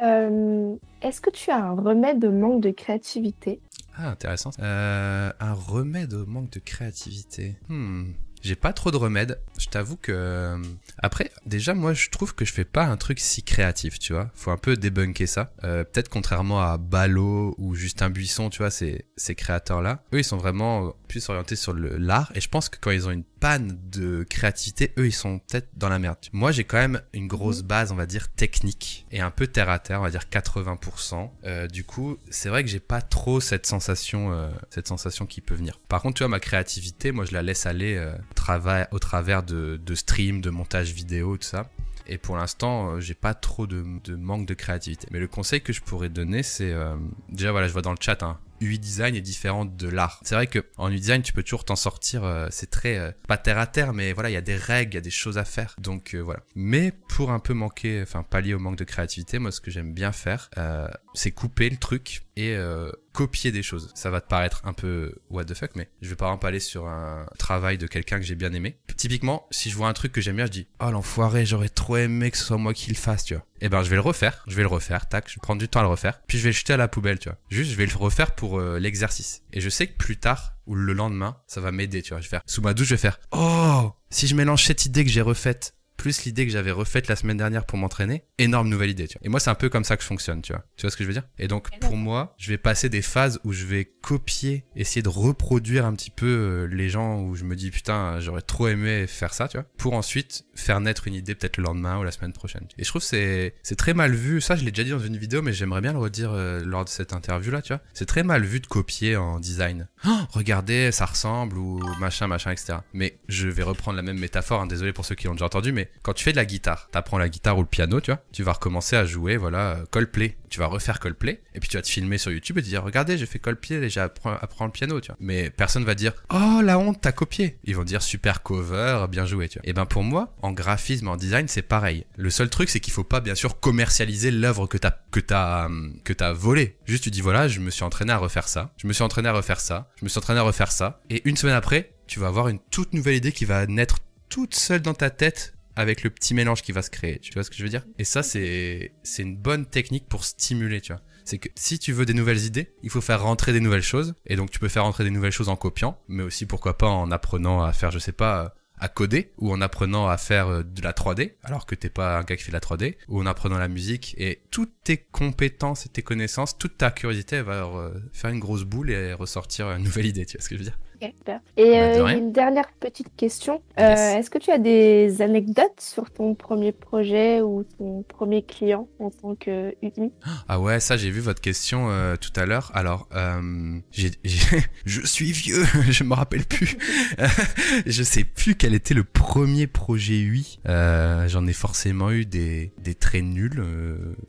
Est-ce que tu as un remède au manque de créativité? Ah, intéressant. Euh, un remède au manque de créativité. Hmm. J'ai pas trop de remèdes. Je t'avoue que euh, après, déjà moi je trouve que je fais pas un truc si créatif, tu vois. Faut un peu débunker ça. Euh, Peut-être contrairement à Ballot ou Justin Buisson, tu vois, ces ces créateurs là, eux ils sont vraiment plus orientés sur l'art. Et je pense que quand ils ont une panne de créativité, eux ils sont peut-être dans la merde. Moi j'ai quand même une grosse base, on va dire technique et un peu terre à terre, on va dire 80%. Euh, du coup, c'est vrai que j'ai pas trop cette sensation, euh, cette sensation qui peut venir. Par contre, tu vois, ma créativité, moi je la laisse aller euh, au travers, au travers de, de streams, de montage vidéo, tout ça. Et pour l'instant, j'ai pas trop de, de manque de créativité. Mais le conseil que je pourrais donner, c'est euh, déjà voilà, je vois dans le chat, hein, UI design est différent de l'art. C'est vrai que en UI design, tu peux toujours t'en sortir. euh, c'est très euh, pas terre à terre, mais voilà, il y a des règles, il y a des choses à faire. Donc euh, voilà. Mais pour un peu manquer, enfin pallier au manque de créativité, moi, ce que j'aime bien faire, euh, c'est couper le truc et euh, copier des choses. Ça va te paraître un peu what the fuck, mais je vais par exemple aller sur un travail de quelqu'un que j'ai bien aimé. Typiquement, si je vois un truc que j'aime bien, je dis oh l'enfoiré, j'aurais trop aimé que ce soit moi qui le fasse, tu vois. Et ben je vais le refaire, je vais le refaire, tac, je vais prendre du temps à le refaire, puis je vais le jeter à la poubelle, tu vois. Juste, je vais le refaire pour euh, l'exercice. Et je sais que plus tard ou le lendemain, ça va m'aider, tu vois. Je vais faire sous ma douche, je vais faire oh si je mélange cette idée que j'ai refaite plus l'idée que j'avais refaite la semaine dernière pour m'entraîner, énorme nouvelle idée, tu vois. Et moi, c'est un peu comme ça que je fonctionne, tu vois. Tu vois ce que je veux dire? Et donc, pour moi, je vais passer des phases où je vais copier, essayer de reproduire un petit peu euh, les gens où je me dis, putain, j'aurais trop aimé faire ça, tu vois. Pour ensuite faire naître une idée peut-être le lendemain ou la semaine prochaine. Et je trouve que c'est, c'est très mal vu. Ça, je l'ai déjà dit dans une vidéo, mais j'aimerais bien le redire euh, lors de cette interview-là, tu vois. C'est très mal vu de copier en design. Oh, regardez, ça ressemble ou machin, machin, etc. Mais je vais reprendre la même métaphore, hein, désolé pour ceux qui l'ont déjà entendu, mais quand tu fais de la guitare, t'apprends la guitare ou le piano, tu vois, tu vas recommencer à jouer, voilà, euh, Coldplay. Tu vas refaire Coldplay, et puis tu vas te filmer sur YouTube et te dire, regardez, j'ai fait Coldplay et j'ai appris apprends le piano, tu vois. Mais personne va dire, oh la honte, t'as copié. Ils vont dire super cover, bien joué, tu vois. Et ben pour moi, en graphisme, en design, c'est pareil. Le seul truc, c'est qu'il faut pas, bien sûr, commercialiser l'œuvre que t'as, que t'as, hum, que t'as volé. Juste, tu dis, voilà, je me suis entraîné à refaire ça. Je me suis entraîné à refaire ça. Je me suis entraîné à refaire ça. Et une semaine après, tu vas avoir une toute nouvelle idée qui va naître toute seule dans ta tête avec le petit mélange qui va se créer. Tu vois ce que je veux dire? Et ça, c'est une bonne technique pour stimuler, tu vois. C'est que si tu veux des nouvelles idées, il faut faire rentrer des nouvelles choses. Et donc, tu peux faire rentrer des nouvelles choses en copiant, mais aussi, pourquoi pas, en apprenant à faire, je sais pas, euh, à coder, ou en apprenant à faire euh, de la 3D, alors que t'es pas un gars qui fait de la 3D, ou en apprenant la musique. Et toutes tes compétences et tes connaissances, toute ta curiosité, va euh, faire une grosse boule et ressortir une nouvelle idée, tu vois ce que je veux dire? Ok, super. Et Bah, de euh, une dernière petite question. Euh, Yes. Est-ce que tu as des anecdotes sur ton premier projet ou ton premier client en tant que UI Ah ouais, ça j'ai vu votre question euh, tout à l'heure. Alors, je suis vieux, je me rappelle plus. je sais plus quel était le premier projet UI. J'en ai forcément eu des, des très nuls,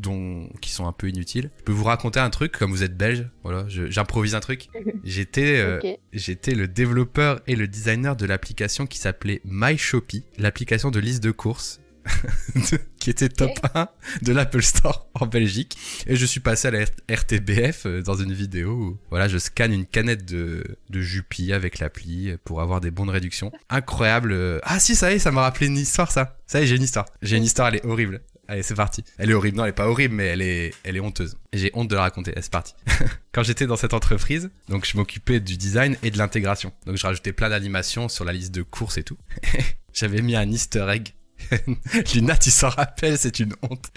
dont qui sont un peu inutiles. Je peux vous raconter un truc, comme vous êtes belge. Voilà, j'improvise un truc. J'étais, Ok. J'étais le développeur et le designer de l'application qui s'appelait MyShoppy, l'application de liste de courses qui était top 1 de l'Apple Store en Belgique. Et je suis passé à la RTBF euh, dans une vidéo où voilà, je scanne une canette de, de Jupi avec l'appli pour avoir des bons de réduction. Incroyable. euh. Ah si, ça y est, ça m'a rappelé une histoire ça. Ça y est, j'ai une histoire. J'ai une histoire, elle est horrible. Allez, c'est parti. Elle est horrible. Non, elle est pas horrible, mais elle est, elle est honteuse. J'ai honte de la raconter. C'est parti. Quand j'étais dans cette entreprise, donc je m'occupais du design et de l'intégration. Donc je rajoutais plein d'animations sur la liste de courses et tout. J'avais mis un easter egg. Luna, tu s'en rappelles, c'est une honte.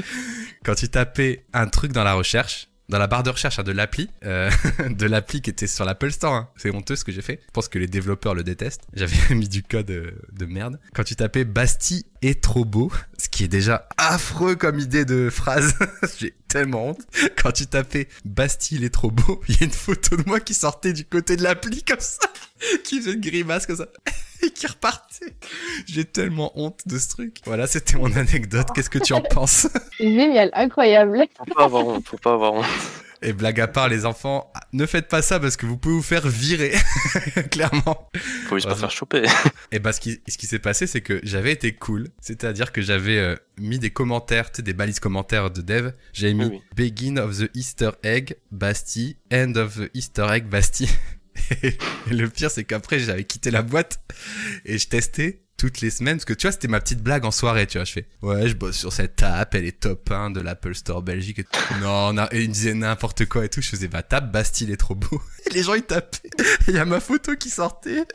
Quand tu tapais un truc dans la recherche, dans la barre de recherche hein, de l'appli, euh, de l'appli qui était sur l'Apple Store. hein. C'est honteux ce que j'ai fait. Je pense que les développeurs le détestent. J'avais mis du code euh, de merde. Quand tu tapais Bastille est trop beau, ce qui est déjà affreux comme idée de phrase. j'ai tellement honte. Quand tu tapais Bastille est trop beau, il y a une photo de moi qui sortait du côté de l'appli comme ça, qui faisait une grimace comme ça. Et qui repartait. J'ai tellement honte de ce truc. Voilà, c'était mon anecdote. Qu'est-ce que tu en penses? Génial, incroyable. Faut pas avoir honte, faut pas avoir honte. Et blague à part, les enfants, ne faites pas ça parce que vous pouvez vous faire virer. Clairement. Faut juste pas faire choper. Et bah, ce qui, ce qui s'est passé, c'est que j'avais été cool. C'est-à-dire que j'avais euh, mis des commentaires, tu sais, des balises commentaires de dev. J'avais mis Oui, Begin of the Easter Egg, Bastille. End of the Easter Egg, Bastille. Et le pire, c'est qu'après, j'avais quitté la boîte et je testais toutes les semaines parce que tu vois, c'était ma petite blague en soirée, tu vois. Je fais, ouais, je bosse sur cette app, elle est top 1 de l'Apple Store Belgique. Et tout. non, non, et il me disait n'importe quoi et tout. Je faisais, bah, tape, Bastille il est trop beau. Et les gens, ils tapaient. Il y a ma photo qui sortait.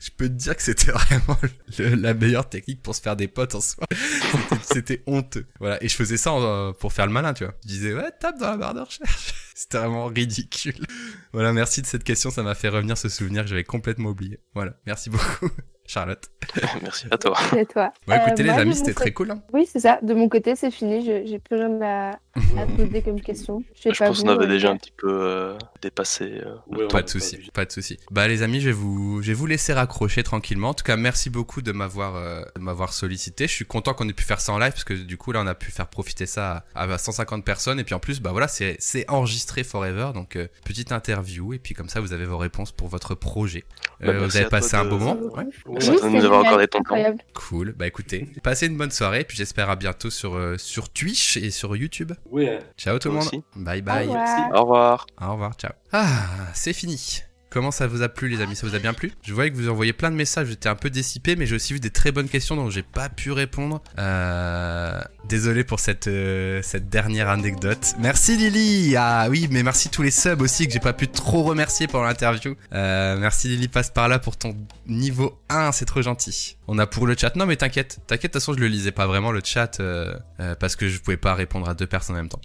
Je peux te dire que c'était vraiment la meilleure technique pour se faire des potes en soi. C'était- C'était honteux. Voilà. Et je faisais ça euh, pour faire le malin, tu vois. Je disais, ouais, tape dans la barre de recherche. C'était vraiment ridicule. Voilà, merci de cette question. Ça m'a fait revenir ce souvenir que j'avais complètement oublié. Voilà. Merci beaucoup, Charlotte. Merci à toi. C'est toi. Bon, écoutez, Euh, les moi, amis, c'était très cool. Hein. Oui, c'est ça. De mon côté, c'est fini. Je j'ai plus rien à, à poser comme question. Je sais Je pas pense qu'on avait euh, déjà un petit peu euh, dépassé. euh, Ouais, Pas de souci, pas de souci. Bah les amis, je vais vous, je vais vous laisser raccrocher tranquillement. En tout cas, merci beaucoup de m'avoir, euh, de m'avoir sollicité. Je suis content qu'on ait pu faire ça en live parce que du coup là, on a pu faire profiter ça à, à 150 personnes et puis en plus, bah voilà, c'est, c'est enregistré forever. Donc euh, petite interview et puis comme ça, vous avez vos réponses pour votre projet. Bah, Euh, vous avez passé de- un beau moment. Ouais. Oui, nous avoir accordé ton temps. Cool. Bah écoutez, passez une bonne soirée. Puis j'espère à bientôt sur euh, sur Twitch et sur YouTube. Ouais. Ciao tout le monde. aussi. Bye Au bye. Au revoir. Au revoir, ciao. Ah, c'est fini. Comment ça vous a plu les amis? Ça vous a bien plu? Je voyais que vous envoyez plein de messages, j'étais un peu dissipé, mais j'ai aussi vu des très bonnes questions dont j'ai pas pu répondre. Euh... Désolé pour cette, euh, cette dernière anecdote. Merci Lily Ah oui, mais merci tous les subs aussi que j'ai pas pu trop remercier pendant l'interview. Euh, merci Lily, passe par là pour ton niveau 1, c'est trop gentil. On a pour le chat. Non mais t'inquiète, t'inquiète, de toute façon je le lisais pas vraiment le chat parce que je pouvais pas répondre à deux personnes en même temps.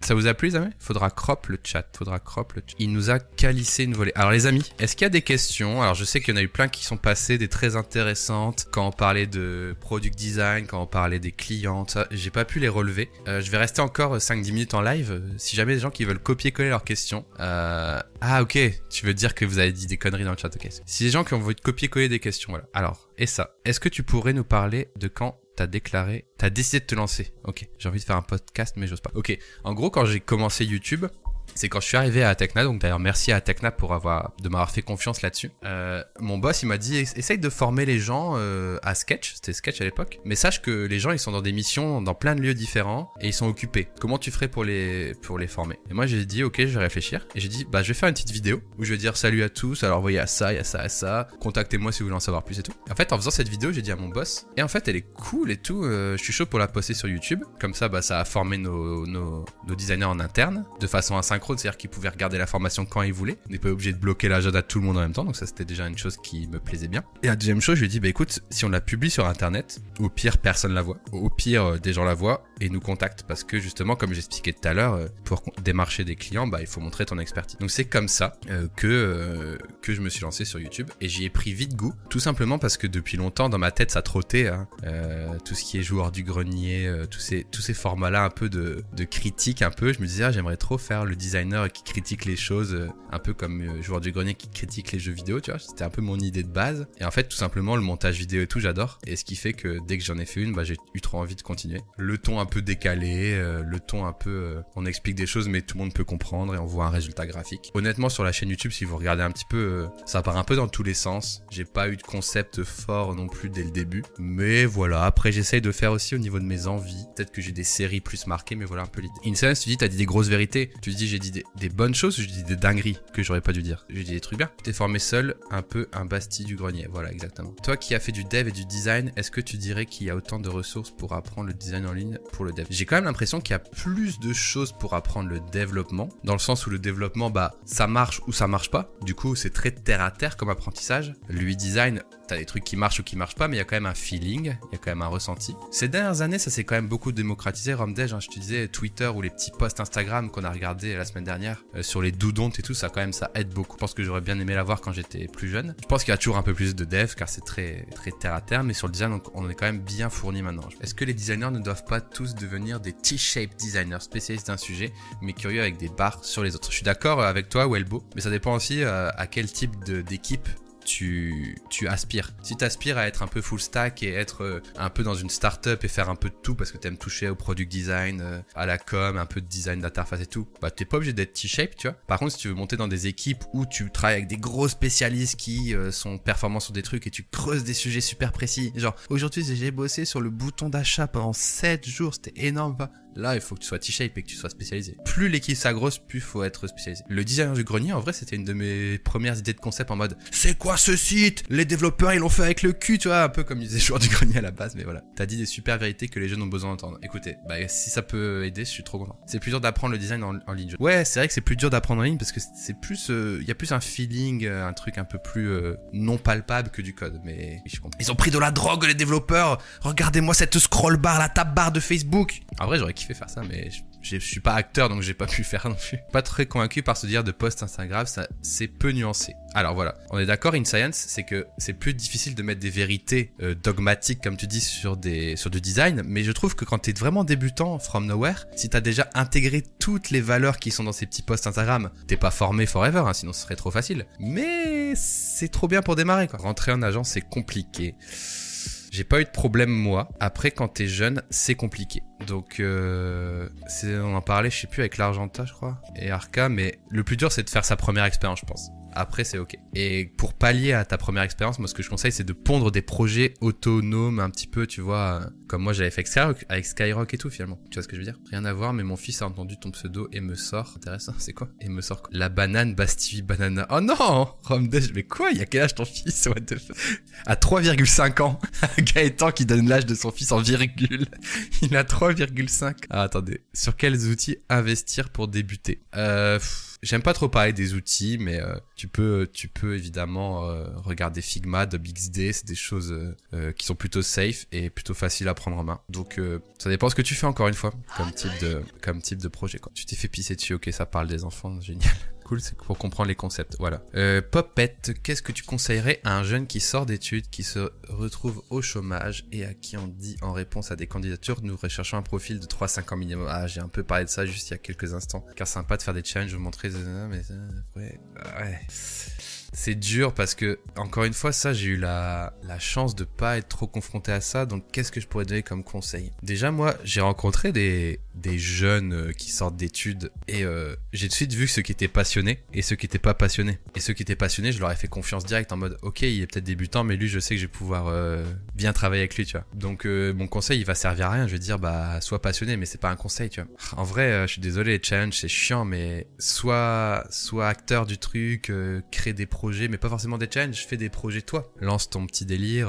Ça vous a plu les amis? Faudra crop le chat, faudra crop le chat. Il nous a Alors les amis, est-ce qu'il y a des questions? Alors je sais qu'il y en a eu plein qui sont passées, des très intéressantes, quand on parlait de product design, quand on parlait des clients, j'ai pas pu les relever. Euh, je vais rester encore 5-10 minutes en live, euh, si jamais des gens qui veulent copier-coller leurs questions. Euh, Ah ok, tu veux dire que vous avez dit des conneries dans le chat, ok. Si des gens qui ont envie de copier-coller des questions, voilà. Alors, et ça, est-ce que tu pourrais nous parler de quand t'as déclaré, t'as décidé de te lancer? Ok, j'ai envie de faire un podcast mais j'ose pas. Ok, en gros quand j'ai commencé YouTube, c'est quand je suis arrivé à Tecna, donc d'ailleurs merci à Tecna pour avoir de m'avoir fait confiance là-dessus. Euh, mon boss il m'a dit essaye de former les gens euh, à Sketch, c'était Sketch à l'époque, mais sache que les gens ils sont dans des missions dans plein de lieux différents et ils sont occupés. Comment tu ferais pour les pour les former? Et moi j'ai dit ok je vais réfléchir. Et j'ai dit bah je vais faire une petite vidéo où je vais dire salut à tous, alors voyez à ça, il y a ça, à ça, contactez-moi si vous voulez en savoir plus et tout. En fait en faisant cette vidéo j'ai dit à mon boss et en fait elle est cool et tout, euh, je suis chaud pour la poster sur YouTube, comme ça bah ça a formé nos, nos, nos designers en interne de façon asynchrone, c'est-à-dire qu'ils pouvaient regarder la formation quand ils voulaient, on n'est pas obligé de bloquer l'agenda de tout le monde en même temps, donc ça c'était déjà une chose qui me plaisait bien. Et la deuxième chose je lui ai dit bah écoute si on la publie sur internet, au pire personne la voit, au pire euh, des gens la voient et nous contactent parce que justement comme j'expliquais tout à l'heure, euh, pour démarcher des clients bah il faut montrer ton expertise. Donc c'est comme ça euh, que que je me suis lancé sur YouTube et j'y ai pris vite goût, tout simplement parce que depuis longtemps dans ma tête ça trottait, hein, tout ce qui est joueur du grenier, tous ces tous ces formats là un peu de, de critique un peu, je me disais ah, j'aimerais trop faire le designer qui critique les choses euh, un peu comme euh, joueur du grenier qui critique les jeux vidéo, tu vois, c'était un peu mon idée de base et en fait tout simplement le montage vidéo et tout j'adore et ce qui fait que dès que j'en ai fait une bah j'ai eu trop envie de continuer. Le ton un peu décalé, euh, le ton un peu on explique des choses mais tout le monde peut comprendre et on voit un résultat graphique. Honnêtement sur la chaîne YouTube si vous regardez un petit peu ça part un peu dans tous les sens. J'ai pas eu de concept fort non plus dès le début mais voilà après j'essaye de faire aussi au niveau de mes envies. Peut-être que j'ai des séries plus marquées mais voilà un peu l'idée. Incense tu dis t'as dit des grosses vérités. Tu dis j'ai j'ai dit des, bonnes choses, j'ai dit des dingueries que j'aurais pas dû dire. J'ai dit des trucs bien. T'es formé seul, un peu un Bastille du grenier. Voilà, exactement. Toi qui as fait du dev et du design, est-ce que tu dirais qu'il y a autant de ressources pour apprendre le design en ligne pour le dev? J'ai quand même l'impression qu'il y a plus de choses pour apprendre le développement, dans le sens où le développement, bah, ça marche ou ça marche pas. Du coup, c'est très terre à terre comme apprentissage. Lui design, t'as des trucs qui marchent ou qui marchent pas, mais il y a quand même un feeling, il y a quand même un ressenti. Ces dernières années, ça s'est quand même beaucoup démocratisé. Romdej, hein, je te disais, Twitter ou les petits posts Instagram qu'on a regardé la semaine dernière euh, sur les doudontes et tout, ça quand même, ça aide beaucoup. Je pense que j'aurais bien aimé l'avoir quand j'étais plus jeune. Je pense qu'il y a toujours un peu plus de dev car c'est très, très terre à terre, mais sur le design, on, on est quand même bien fourni maintenant. Est-ce que les designers ne doivent pas tous devenir des T-shape designers spécialistes d'un sujet, mais curieux avec des barres sur les autres? Je suis d'accord avec toi, Welbo, mais ça dépend aussi euh, à quel type d'équipe tu, tu aspires. Si tu aspires à être un peu full stack et être euh, un peu dans une startup et faire un peu de tout parce que tu aimes toucher au product design, euh, à la com, un peu de design d'interface et tout, bah t'es pas obligé d'être T-shape, tu vois. Par contre, si tu veux monter dans des équipes où tu travailles avec des gros spécialistes qui euh, sont performants sur des trucs et tu creuses des sujets super précis, genre aujourd'hui j'ai bossé sur le bouton d'achat pendant 7 jours, c'était énorme, pas Là, il faut que tu sois T-shape et que tu sois spécialisé. Plus l'équipe s'agrosse, plus faut être spécialisé. Le designer du grenier, en vrai, c'était une de mes premières idées de concept en mode c'est quoi ce site? Les développeurs, ils l'ont fait avec le cul, tu vois, un peu comme disait joueur du grenier à la base, mais voilà. T'as dit des super vérités que les jeunes ont besoin d'entendre. Écoutez, bah si ça peut aider, je suis trop content. C'est plus dur d'apprendre le design en, en ligne. Ouais, c'est vrai que c'est plus dur d'apprendre en ligne parce que c'est plus, il y a plus un feeling, euh, un truc un peu plus euh, non palpable que du code. Mais je comprends. Ils ont pris de la drogue les développeurs. Regardez-moi cette scroll bar, la tab bar de Facebook. En vrai, j'aurais faire ça, mais je, suis pas acteur donc j'ai pas pu faire non plus. Pas très convaincu par ce dire de post Instagram, ça c'est peu nuancé. Alors voilà, on est d'accord, in science, c'est que c'est plus difficile de mettre des vérités euh, dogmatiques comme tu dis sur des sur du design, mais je trouve que quand t'es vraiment débutant from nowhere, si t'as déjà intégré toutes les valeurs qui sont dans ces petits posts Instagram, t'es pas formé forever, hein, sinon ce serait trop facile. Mais c'est trop bien pour démarrer quoi. Rentrer en agence c'est compliqué. J'ai pas eu de problème moi. Après, quand t'es jeune, c'est compliqué. Donc, euh, on en parlait, je sais plus, avec l'Argenta, je crois, et Arca, mais le plus dur, c'est de faire sa première expérience, je pense. Après, c'est ok. Et pour pallier à ta première expérience, moi, ce que je conseille, c'est de pondre des projets autonomes un petit peu, tu vois, euh, comme moi j'avais fait avec Skyrock, avec Skyrock et tout, finalement. Tu vois ce que je veux dire? Rien à voir, mais mon fils a entendu ton pseudo et me sort. Intéressant, c'est quoi? Et me sort quoi? La banane Bastille Banana. Oh non Romdesh, mais quoi? Il y a quel âge ton fils? What the fuck À 3,5 ans. Gaëtan qui donne l'âge de son fils en virgule. Il a 3,5. Ah, attendez. Sur quels outils investir pour débuter? Euh, J'aime pas trop parler des outils, mais euh, tu peux, tu peux évidemment euh, regarder Figma, DubXD, c'est des choses euh, euh, qui sont plutôt safe et plutôt faciles à prendre en main. Donc euh, ça dépend ce que tu fais encore une fois, comme type de, comme type de projet. Quoi. Tu t'es fait pisser dessus, ok, ça parle des enfants, génial. Cool, c'est pour comprendre les concepts. Voilà. Euh, Popette, qu'est-ce que tu conseillerais à un jeune qui sort d'études, qui se retrouve au chômage et à qui on dit en réponse à des candidatures, nous recherchons un profil de 3-5 ans minimum. Ah, j'ai un peu parlé de ça juste il y a quelques instants. Car c'est sympa de faire des challenges, vous montrer, euh, mais euh, ouais, ouais. C'est dur parce que, encore une fois, ça, j'ai eu la, la chance de pas être trop confronté à ça. Donc, qu'est-ce que je pourrais donner comme conseil? Déjà, moi, j'ai rencontré des, des jeunes euh, qui sortent d'études et euh, j'ai de suite vu ceux qui étaient passionnés et ceux qui étaient pas passionnés. Et ceux qui étaient passionnés, je leur ai fait confiance directe en mode, ok, il est peut-être débutant, mais lui, je sais que je vais pouvoir euh, bien travailler avec lui, tu vois. Donc, mon conseil, il va servir à rien. Je vais dire, bah, sois passionné, mais c'est pas un conseil, tu vois. En vrai, je suis désolé, les challenges, c'est chiant, mais soit, soit acteur du truc, crée des projets, mais pas forcément des challenges, fais des projets toi. Lance ton petit délire,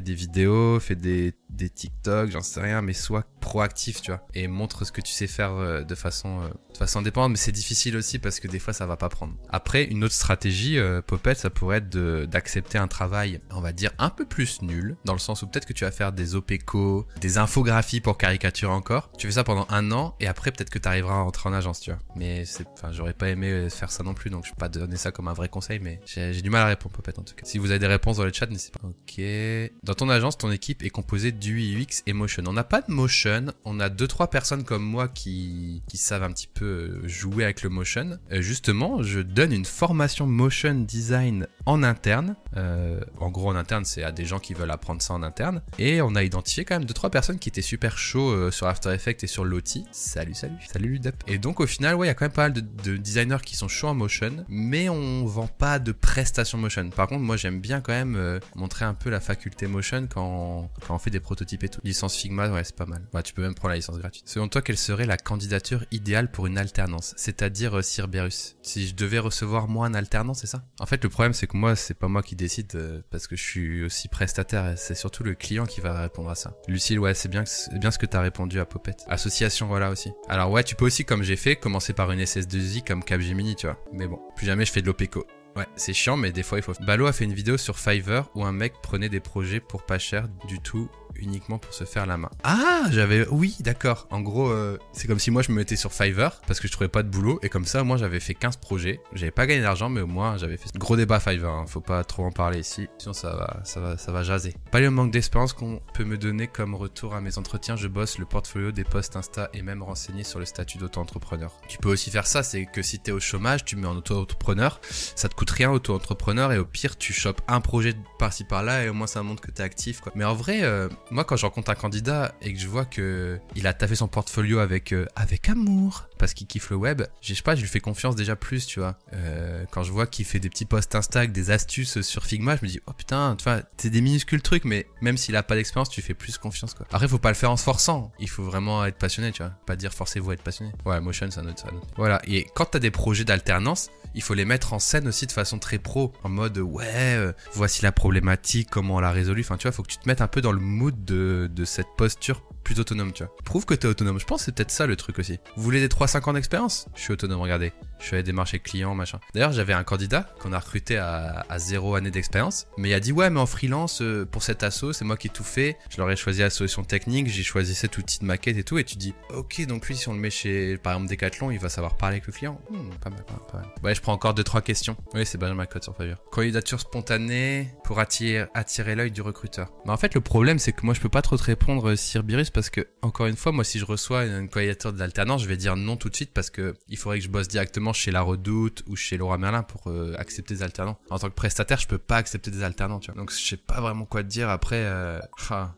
des vidéos, fais des, des TikTok, j'en sais rien, mais sois proactif, tu vois, et montre ce que tu sais faire euh, de façon, euh, de façon indépendante, mais c'est difficile aussi parce que des fois ça va pas prendre. Après, une autre stratégie, euh, Popette, ça pourrait être de- d'accepter un travail, on va dire, un peu plus nul, dans le sens où peut-être que tu vas faire des OPCO, des infographies pour caricaturer encore. Tu fais ça pendant un an, et après peut-être que tu arriveras à entrer en agence, tu vois. Mais enfin, j'aurais pas aimé faire ça non plus, donc je peux pas donner ça comme un vrai conseil, mais j'ai j'ai du mal à répondre, Popette, en tout cas. Si vous avez des réponses dans le chat, n'hésitez pas. Ok. Dans ton agence, ton équipe est composée d'UI, UX et motion. On n'a pas de motion, on a deux trois personnes comme moi qui savent un petit peu euh, jouer avec le motion. Euh, justement, je donne une formation motion design en interne. Euh, en gros, en interne, c'est à des gens qui veulent apprendre ça en interne. Et on a identifié quand même deux trois personnes qui étaient super chauds sur After Effects et sur Lottie. Salut, salut, salut Ludep. Et donc au final, ouais, il y a quand même pas mal de, de designers qui sont chauds en motion, mais on vend pas de prestations motion. Par contre, moi j'aime bien quand même montrer un peu la faculté motion quand quand on fait des prototypes et tout. Licence Figma, ouais, c'est pas mal. Ouais, tu peux même prendre la licence gratuite. Selon toi, quelle serait la candidature idéale pour une alternance? C'est-à-dire euh. Si je devais recevoir moi un alternant, c'est ça? En fait, le problème, c'est que moi, c'est pas moi qui décide euh, parce que je suis aussi prestataire. C'est surtout le client qui va répondre à ça. Lucille, ouais, c'est bien, bien ce que t'as répondu à Popette. Association, voilà aussi. Alors ouais, tu peux aussi, comme j'ai fait, commencer par une SS2I comme Capgemini, tu vois. Mais bon, plus jamais je fais de l'OPECO. Ouais, c'est chiant, mais des fois il faut. Balo a fait une vidéo sur Fiverr où un mec prenait des projets pour pas cher du tout, uniquement pour se faire la main. Ah, j'avais. Oui, d'accord. En gros, euh, c'est comme si moi je me mettais sur Fiverr parce que je trouvais pas de boulot et comme ça, moi j'avais fait 15 projets. J'avais pas gagné d'argent, mais au moins j'avais fait. Gros débat Fiverr, hein, faut pas trop en parler ici, sinon ça va, ça va, ça va jaser. Pas le manque d'expérience qu'on peut me donner comme retour à mes entretiens. Je bosse le portfolio des posts Insta et même renseigner sur le statut d'auto-entrepreneur. Tu peux aussi faire ça, c'est que si t'es au chômage, tu mets en auto-entrepreneur ça te coûte rien auto-entrepreneur et au pire tu chopes un projet par-ci par-là et au moins ça montre que t'es actif quoi. Mais en vrai, euh, moi quand je rencontre un candidat et que je vois que il a taffé son portfolio avec euh, avec amour parce qu'il kiffe le web, je sais pas, je lui fais confiance déjà plus, tu vois. Euh, quand je vois qu'il fait des petits posts Insta, des astuces sur Figma, je me dis oh putain, tu vois, c'est des minuscules trucs, mais même s'il a pas d'expérience, tu fais plus confiance quoi. Après, faut pas le faire en se forçant, il faut vraiment être passionné, tu vois. Pas dire forcez-vous à être passionné. Ouais, motion, autre, c'est un autre. Voilà. Et quand t'as des projets d'alternance, il faut les mettre en scène aussi de façon très pro, en mode ouais, euh, voici la problématique, comment on l'a résolue. Enfin, tu vois, faut que tu te mettes un peu dans le mood de, de cette posture plus autonome, tu vois. Prouve que t'es autonome. Je pense que c'est peut-être ça le truc aussi. Vous voulez des 3-5 ans d'expérience? Je suis autonome, regardez. Je suis allé démarcher clients, machin. D'ailleurs, j'avais un candidat qu'on a recruté à, zéro année d'expérience, mais il a dit ouais, mais en freelance, euh, pour cet assaut, c'est moi qui tout fait. Je leur ai choisi la solution technique, j'ai choisi cet outil de maquette et tout, et tu dis ok, donc lui, si on le met chez, par exemple, Decathlon, il va savoir parler avec le client. Hmm, pas mal, pas mal, pas. Ouais, je prends encore 2-3 questions. Oui, c'est Benjamin Code sur Fiverr. Candidature spontanée pour attirer, attirer l'œil du recruteur. Mais en fait, le problème, c'est que moi, je peux pas trop te répondre, euh, Sir Birus, parce que, encore une fois, moi, si je reçois une, candidature de l'alternance, je vais dire non tout de suite parce que il faudrait que je bosse directement chez La Redoute ou chez Laura Merlin pour euh, accepter des alternants. En tant que prestataire, je peux pas accepter des alternants, tu vois. Donc, je sais pas vraiment quoi te dire après. euh.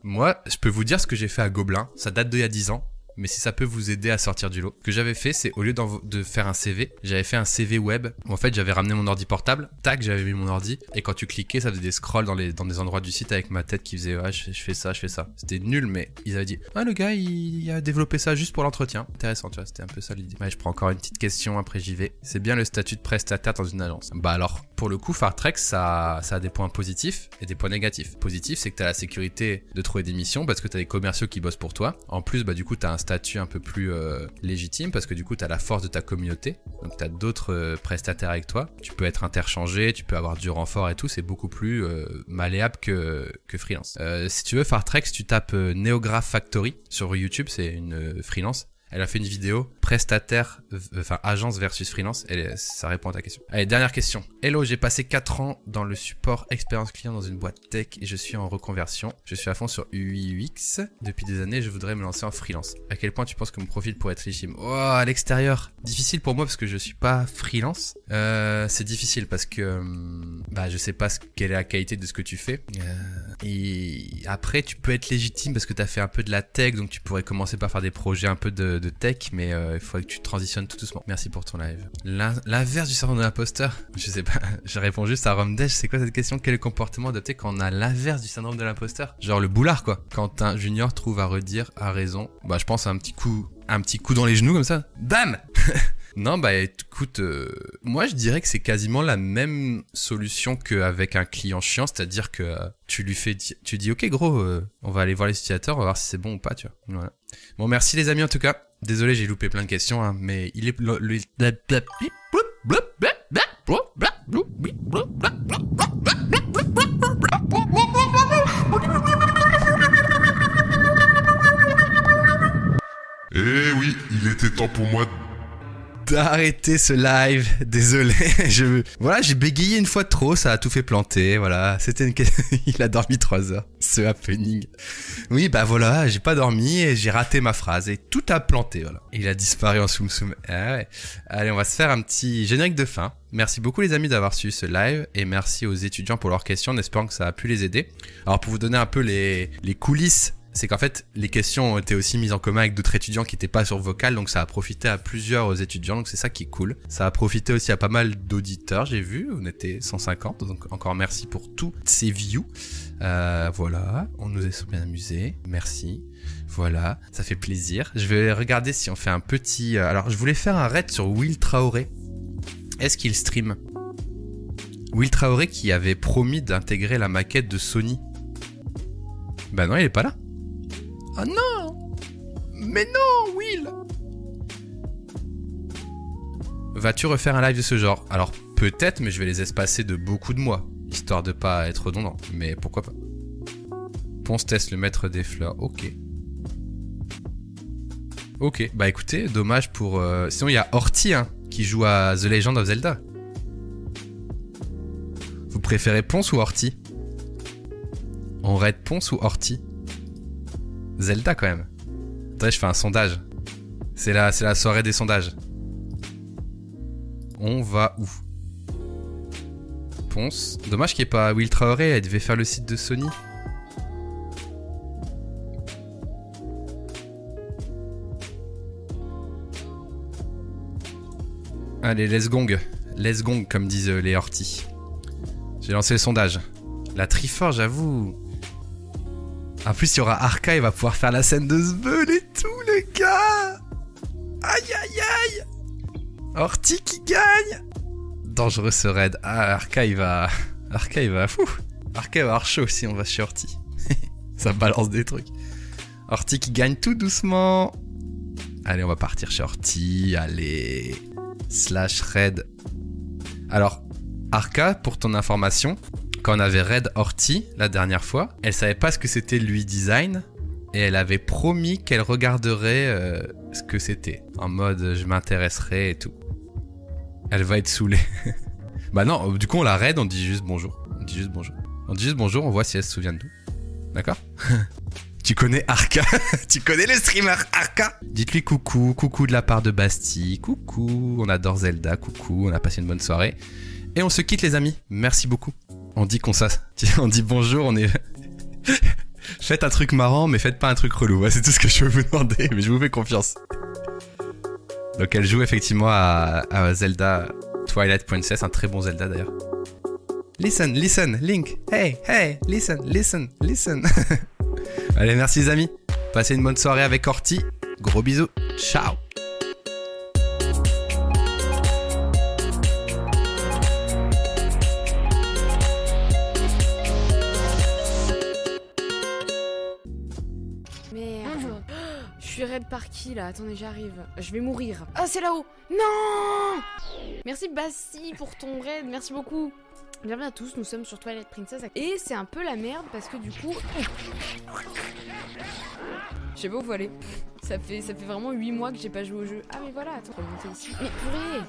Moi, je peux vous dire ce que j'ai fait à Gobelin. Ça date d'il y a 10 ans. Mais si ça peut vous aider à sortir du lot, ce que j'avais fait, c'est au lieu de faire un CV, j'avais fait un CV web où en fait j'avais ramené mon ordi portable, tac, j'avais mis mon ordi, et quand tu cliquais, ça faisait des scrolls dans, les, dans des endroits du site avec ma tête qui faisait ouais, je, fais ça, je fais ça. C'était nul, mais ils avaient dit ah, le gars il, a développé ça juste pour l'entretien. Intéressant, tu vois, c'était un peu ça l'idée. Ouais, je prends encore une petite question, après j'y vais. C'est bien le statut de prestataire dans une agence. Bah alors, pour le coup, Fartrex, ça, ça a des points positifs et des points négatifs. Positif, c'est que t'as la sécurité de trouver des missions parce que t'as des commerciaux qui bossent pour toi. En plus, bah du coup, t'as un statut un peu plus euh, légitime parce que du coup, t'as la force de ta communauté. Donc, t'as d'autres euh, prestataires avec toi. Tu peux être interchangé, tu peux avoir du renfort et tout. C'est beaucoup plus euh, malléable que, que freelance. Si tu veux, Fartrex, tu tapes Neograph Factory sur YouTube, c'est une freelance. Elle a fait une vidéo prestataire, enfin agence versus freelance. Et ça répond à ta question. Allez, dernière question. Hello, j'ai passé 4 ans dans le support expérience client dans une boîte tech et je suis en reconversion. Je suis à fond sur UX. Depuis des années, je voudrais me lancer en freelance. À quel point tu penses que mon profil pourrait être légitime? Oh, à l'extérieur. Difficile pour moi parce que je suis pas freelance. Euh, c'est difficile parce que euh, bah je sais pas ce, quelle est la qualité de ce que tu fais. Euh, et après, tu peux être légitime parce que tu as fait un peu de la tech, donc tu pourrais commencer par faire des projets un peu de, de tech, mais euh, il faudrait que tu transitionnes tout doucement. Merci pour ton live. L'in- L'inverse du syndrome de l'imposteur Je sais pas, je réponds juste à Romdesh, c'est quoi cette question? Quel est le comportement adopté quand on a l'inverse du syndrome de l'imposteur? Genre le boulard quoi. Quand un junior trouve à redire à raison, bah je pense à un petit coup, un petit coup dans les genoux comme ça. Bam Non, bah écoute, euh, moi je dirais que c'est quasiment la même solution qu'avec un client chiant, c'est-à-dire que euh, tu lui fais, tu dis ok gros, euh, on va aller voir les utilisateurs, on va voir si c'est bon ou pas, tu vois. Voilà. Bon, merci les amis en tout cas. Désolé, j'ai loupé plein de questions, hein, mais il est Eh oui, il était temps pour moi d'arrêter ce live. Désolé, je voilà, j'ai bégayé une fois de trop, ça a tout fait planter. Voilà, c'était une il a dormi trois heures. Ce happening. Oui, bah voilà, j'ai pas dormi et j'ai raté ma phrase et tout a planté. Voilà, il a disparu en soum soum. Ah. Allez, on va se faire un petit générique de fin. Merci beaucoup les amis d'avoir suivi ce live et merci aux étudiants pour leurs questions en espérant que ça a pu les aider. Alors pour vous donner un peu les coulisses c'est qu'en fait, les questions ont été aussi mises en commun avec d'autres étudiants qui n'étaient pas sur vocal, donc ça a profité à plusieurs étudiants, donc c'est ça qui est cool. Ça a profité aussi à pas mal d'auditeurs, j'ai vu, on était 150, donc encore merci pour tous ces views. Euh, voilà, on nous est bien amusés, merci. Voilà, ça fait plaisir. Je vais regarder si on fait un petit... euh, Alors, je voulais faire un raid sur Will Traoré. Est-ce qu'il stream? Will Traoré qui avait promis d'intégrer la maquette de Sony. Bah non, il est pas là. Ah non. Mais non, Will. Vas-tu refaire un live de ce genre? Alors peut-être, mais je vais les espacer de beaucoup de mois, histoire de pas être redondant. Mais pourquoi pas? Ponce teste le maître des fleurs, ok. Ok, bah écoutez, dommage pour... euh, Sinon il y a Horty hein, qui joue à The Legend of Zelda. Vous préférez Ponce ou Horty? On raid Ponce ou Horty? Zelda quand même. Attendez, je fais un sondage. C'est la, la soirée des sondages. On va où? Ponce. Dommage qu'il n'y ait pas Will Traoré, elle devait faire le site de Sony. Allez, let's gong. Let's gong, comme disent les Horty. J'ai lancé le sondage. La Trifor, j'avoue. En plus, il y aura Arca, il va pouvoir faire la scène de Sbeul et tout, les gars Aïe, aïe, aïe Horty qui gagne Dangereux ce raid. Ah, Arca, il va... Arca, il va... Fou Arca, va avoir chaud si on va chez Horty. Ça balance des trucs. Horty qui gagne tout doucement. Allez, on va partir chez Horty. Allez. Slash raid. Alors, Arca, pour ton information, quand on avait raid Horty la dernière fois, elle savait pas ce que c'était lui design et elle avait promis qu'elle regarderait euh, ce que c'était en mode je m'intéresserai et tout. Elle va être saoulée. bah non, du coup on la raid, on dit juste bonjour. On dit juste bonjour. On dit juste bonjour, on voit si elle se souvient de nous. D'accord? Tu connais Arca? Tu connais le streamer Arca? Dites-lui coucou, coucou de la part de Bastille, coucou, on adore Zelda, coucou, on a passé une bonne soirée. Et on se quitte les amis, merci beaucoup. On dit qu'on on dit bonjour, on est... faites un truc marrant, mais faites pas un truc relou, c'est tout ce que je veux vous demander, mais je vous fais confiance. Donc elle joue effectivement à, Zelda Twilight Princess, un très bon Zelda d'ailleurs. Listen, listen, Link, hey, hey, listen, listen, listen. Allez, merci les amis. Passez une bonne soirée avec Horty. Gros bisous. Ciao. Par qui là Attendez, j'arrive. Je vais mourir. Ah, c'est là-haut Non Merci Bassi pour ton raid, merci beaucoup. Bienvenue à tous, nous sommes sur Twilight Princess. Et c'est un peu la merde parce que du coup. Je sais pas où. Ça fait, ça fait vraiment 8 mois que j'ai pas joué au jeu. Ah, mais voilà, attends. Mais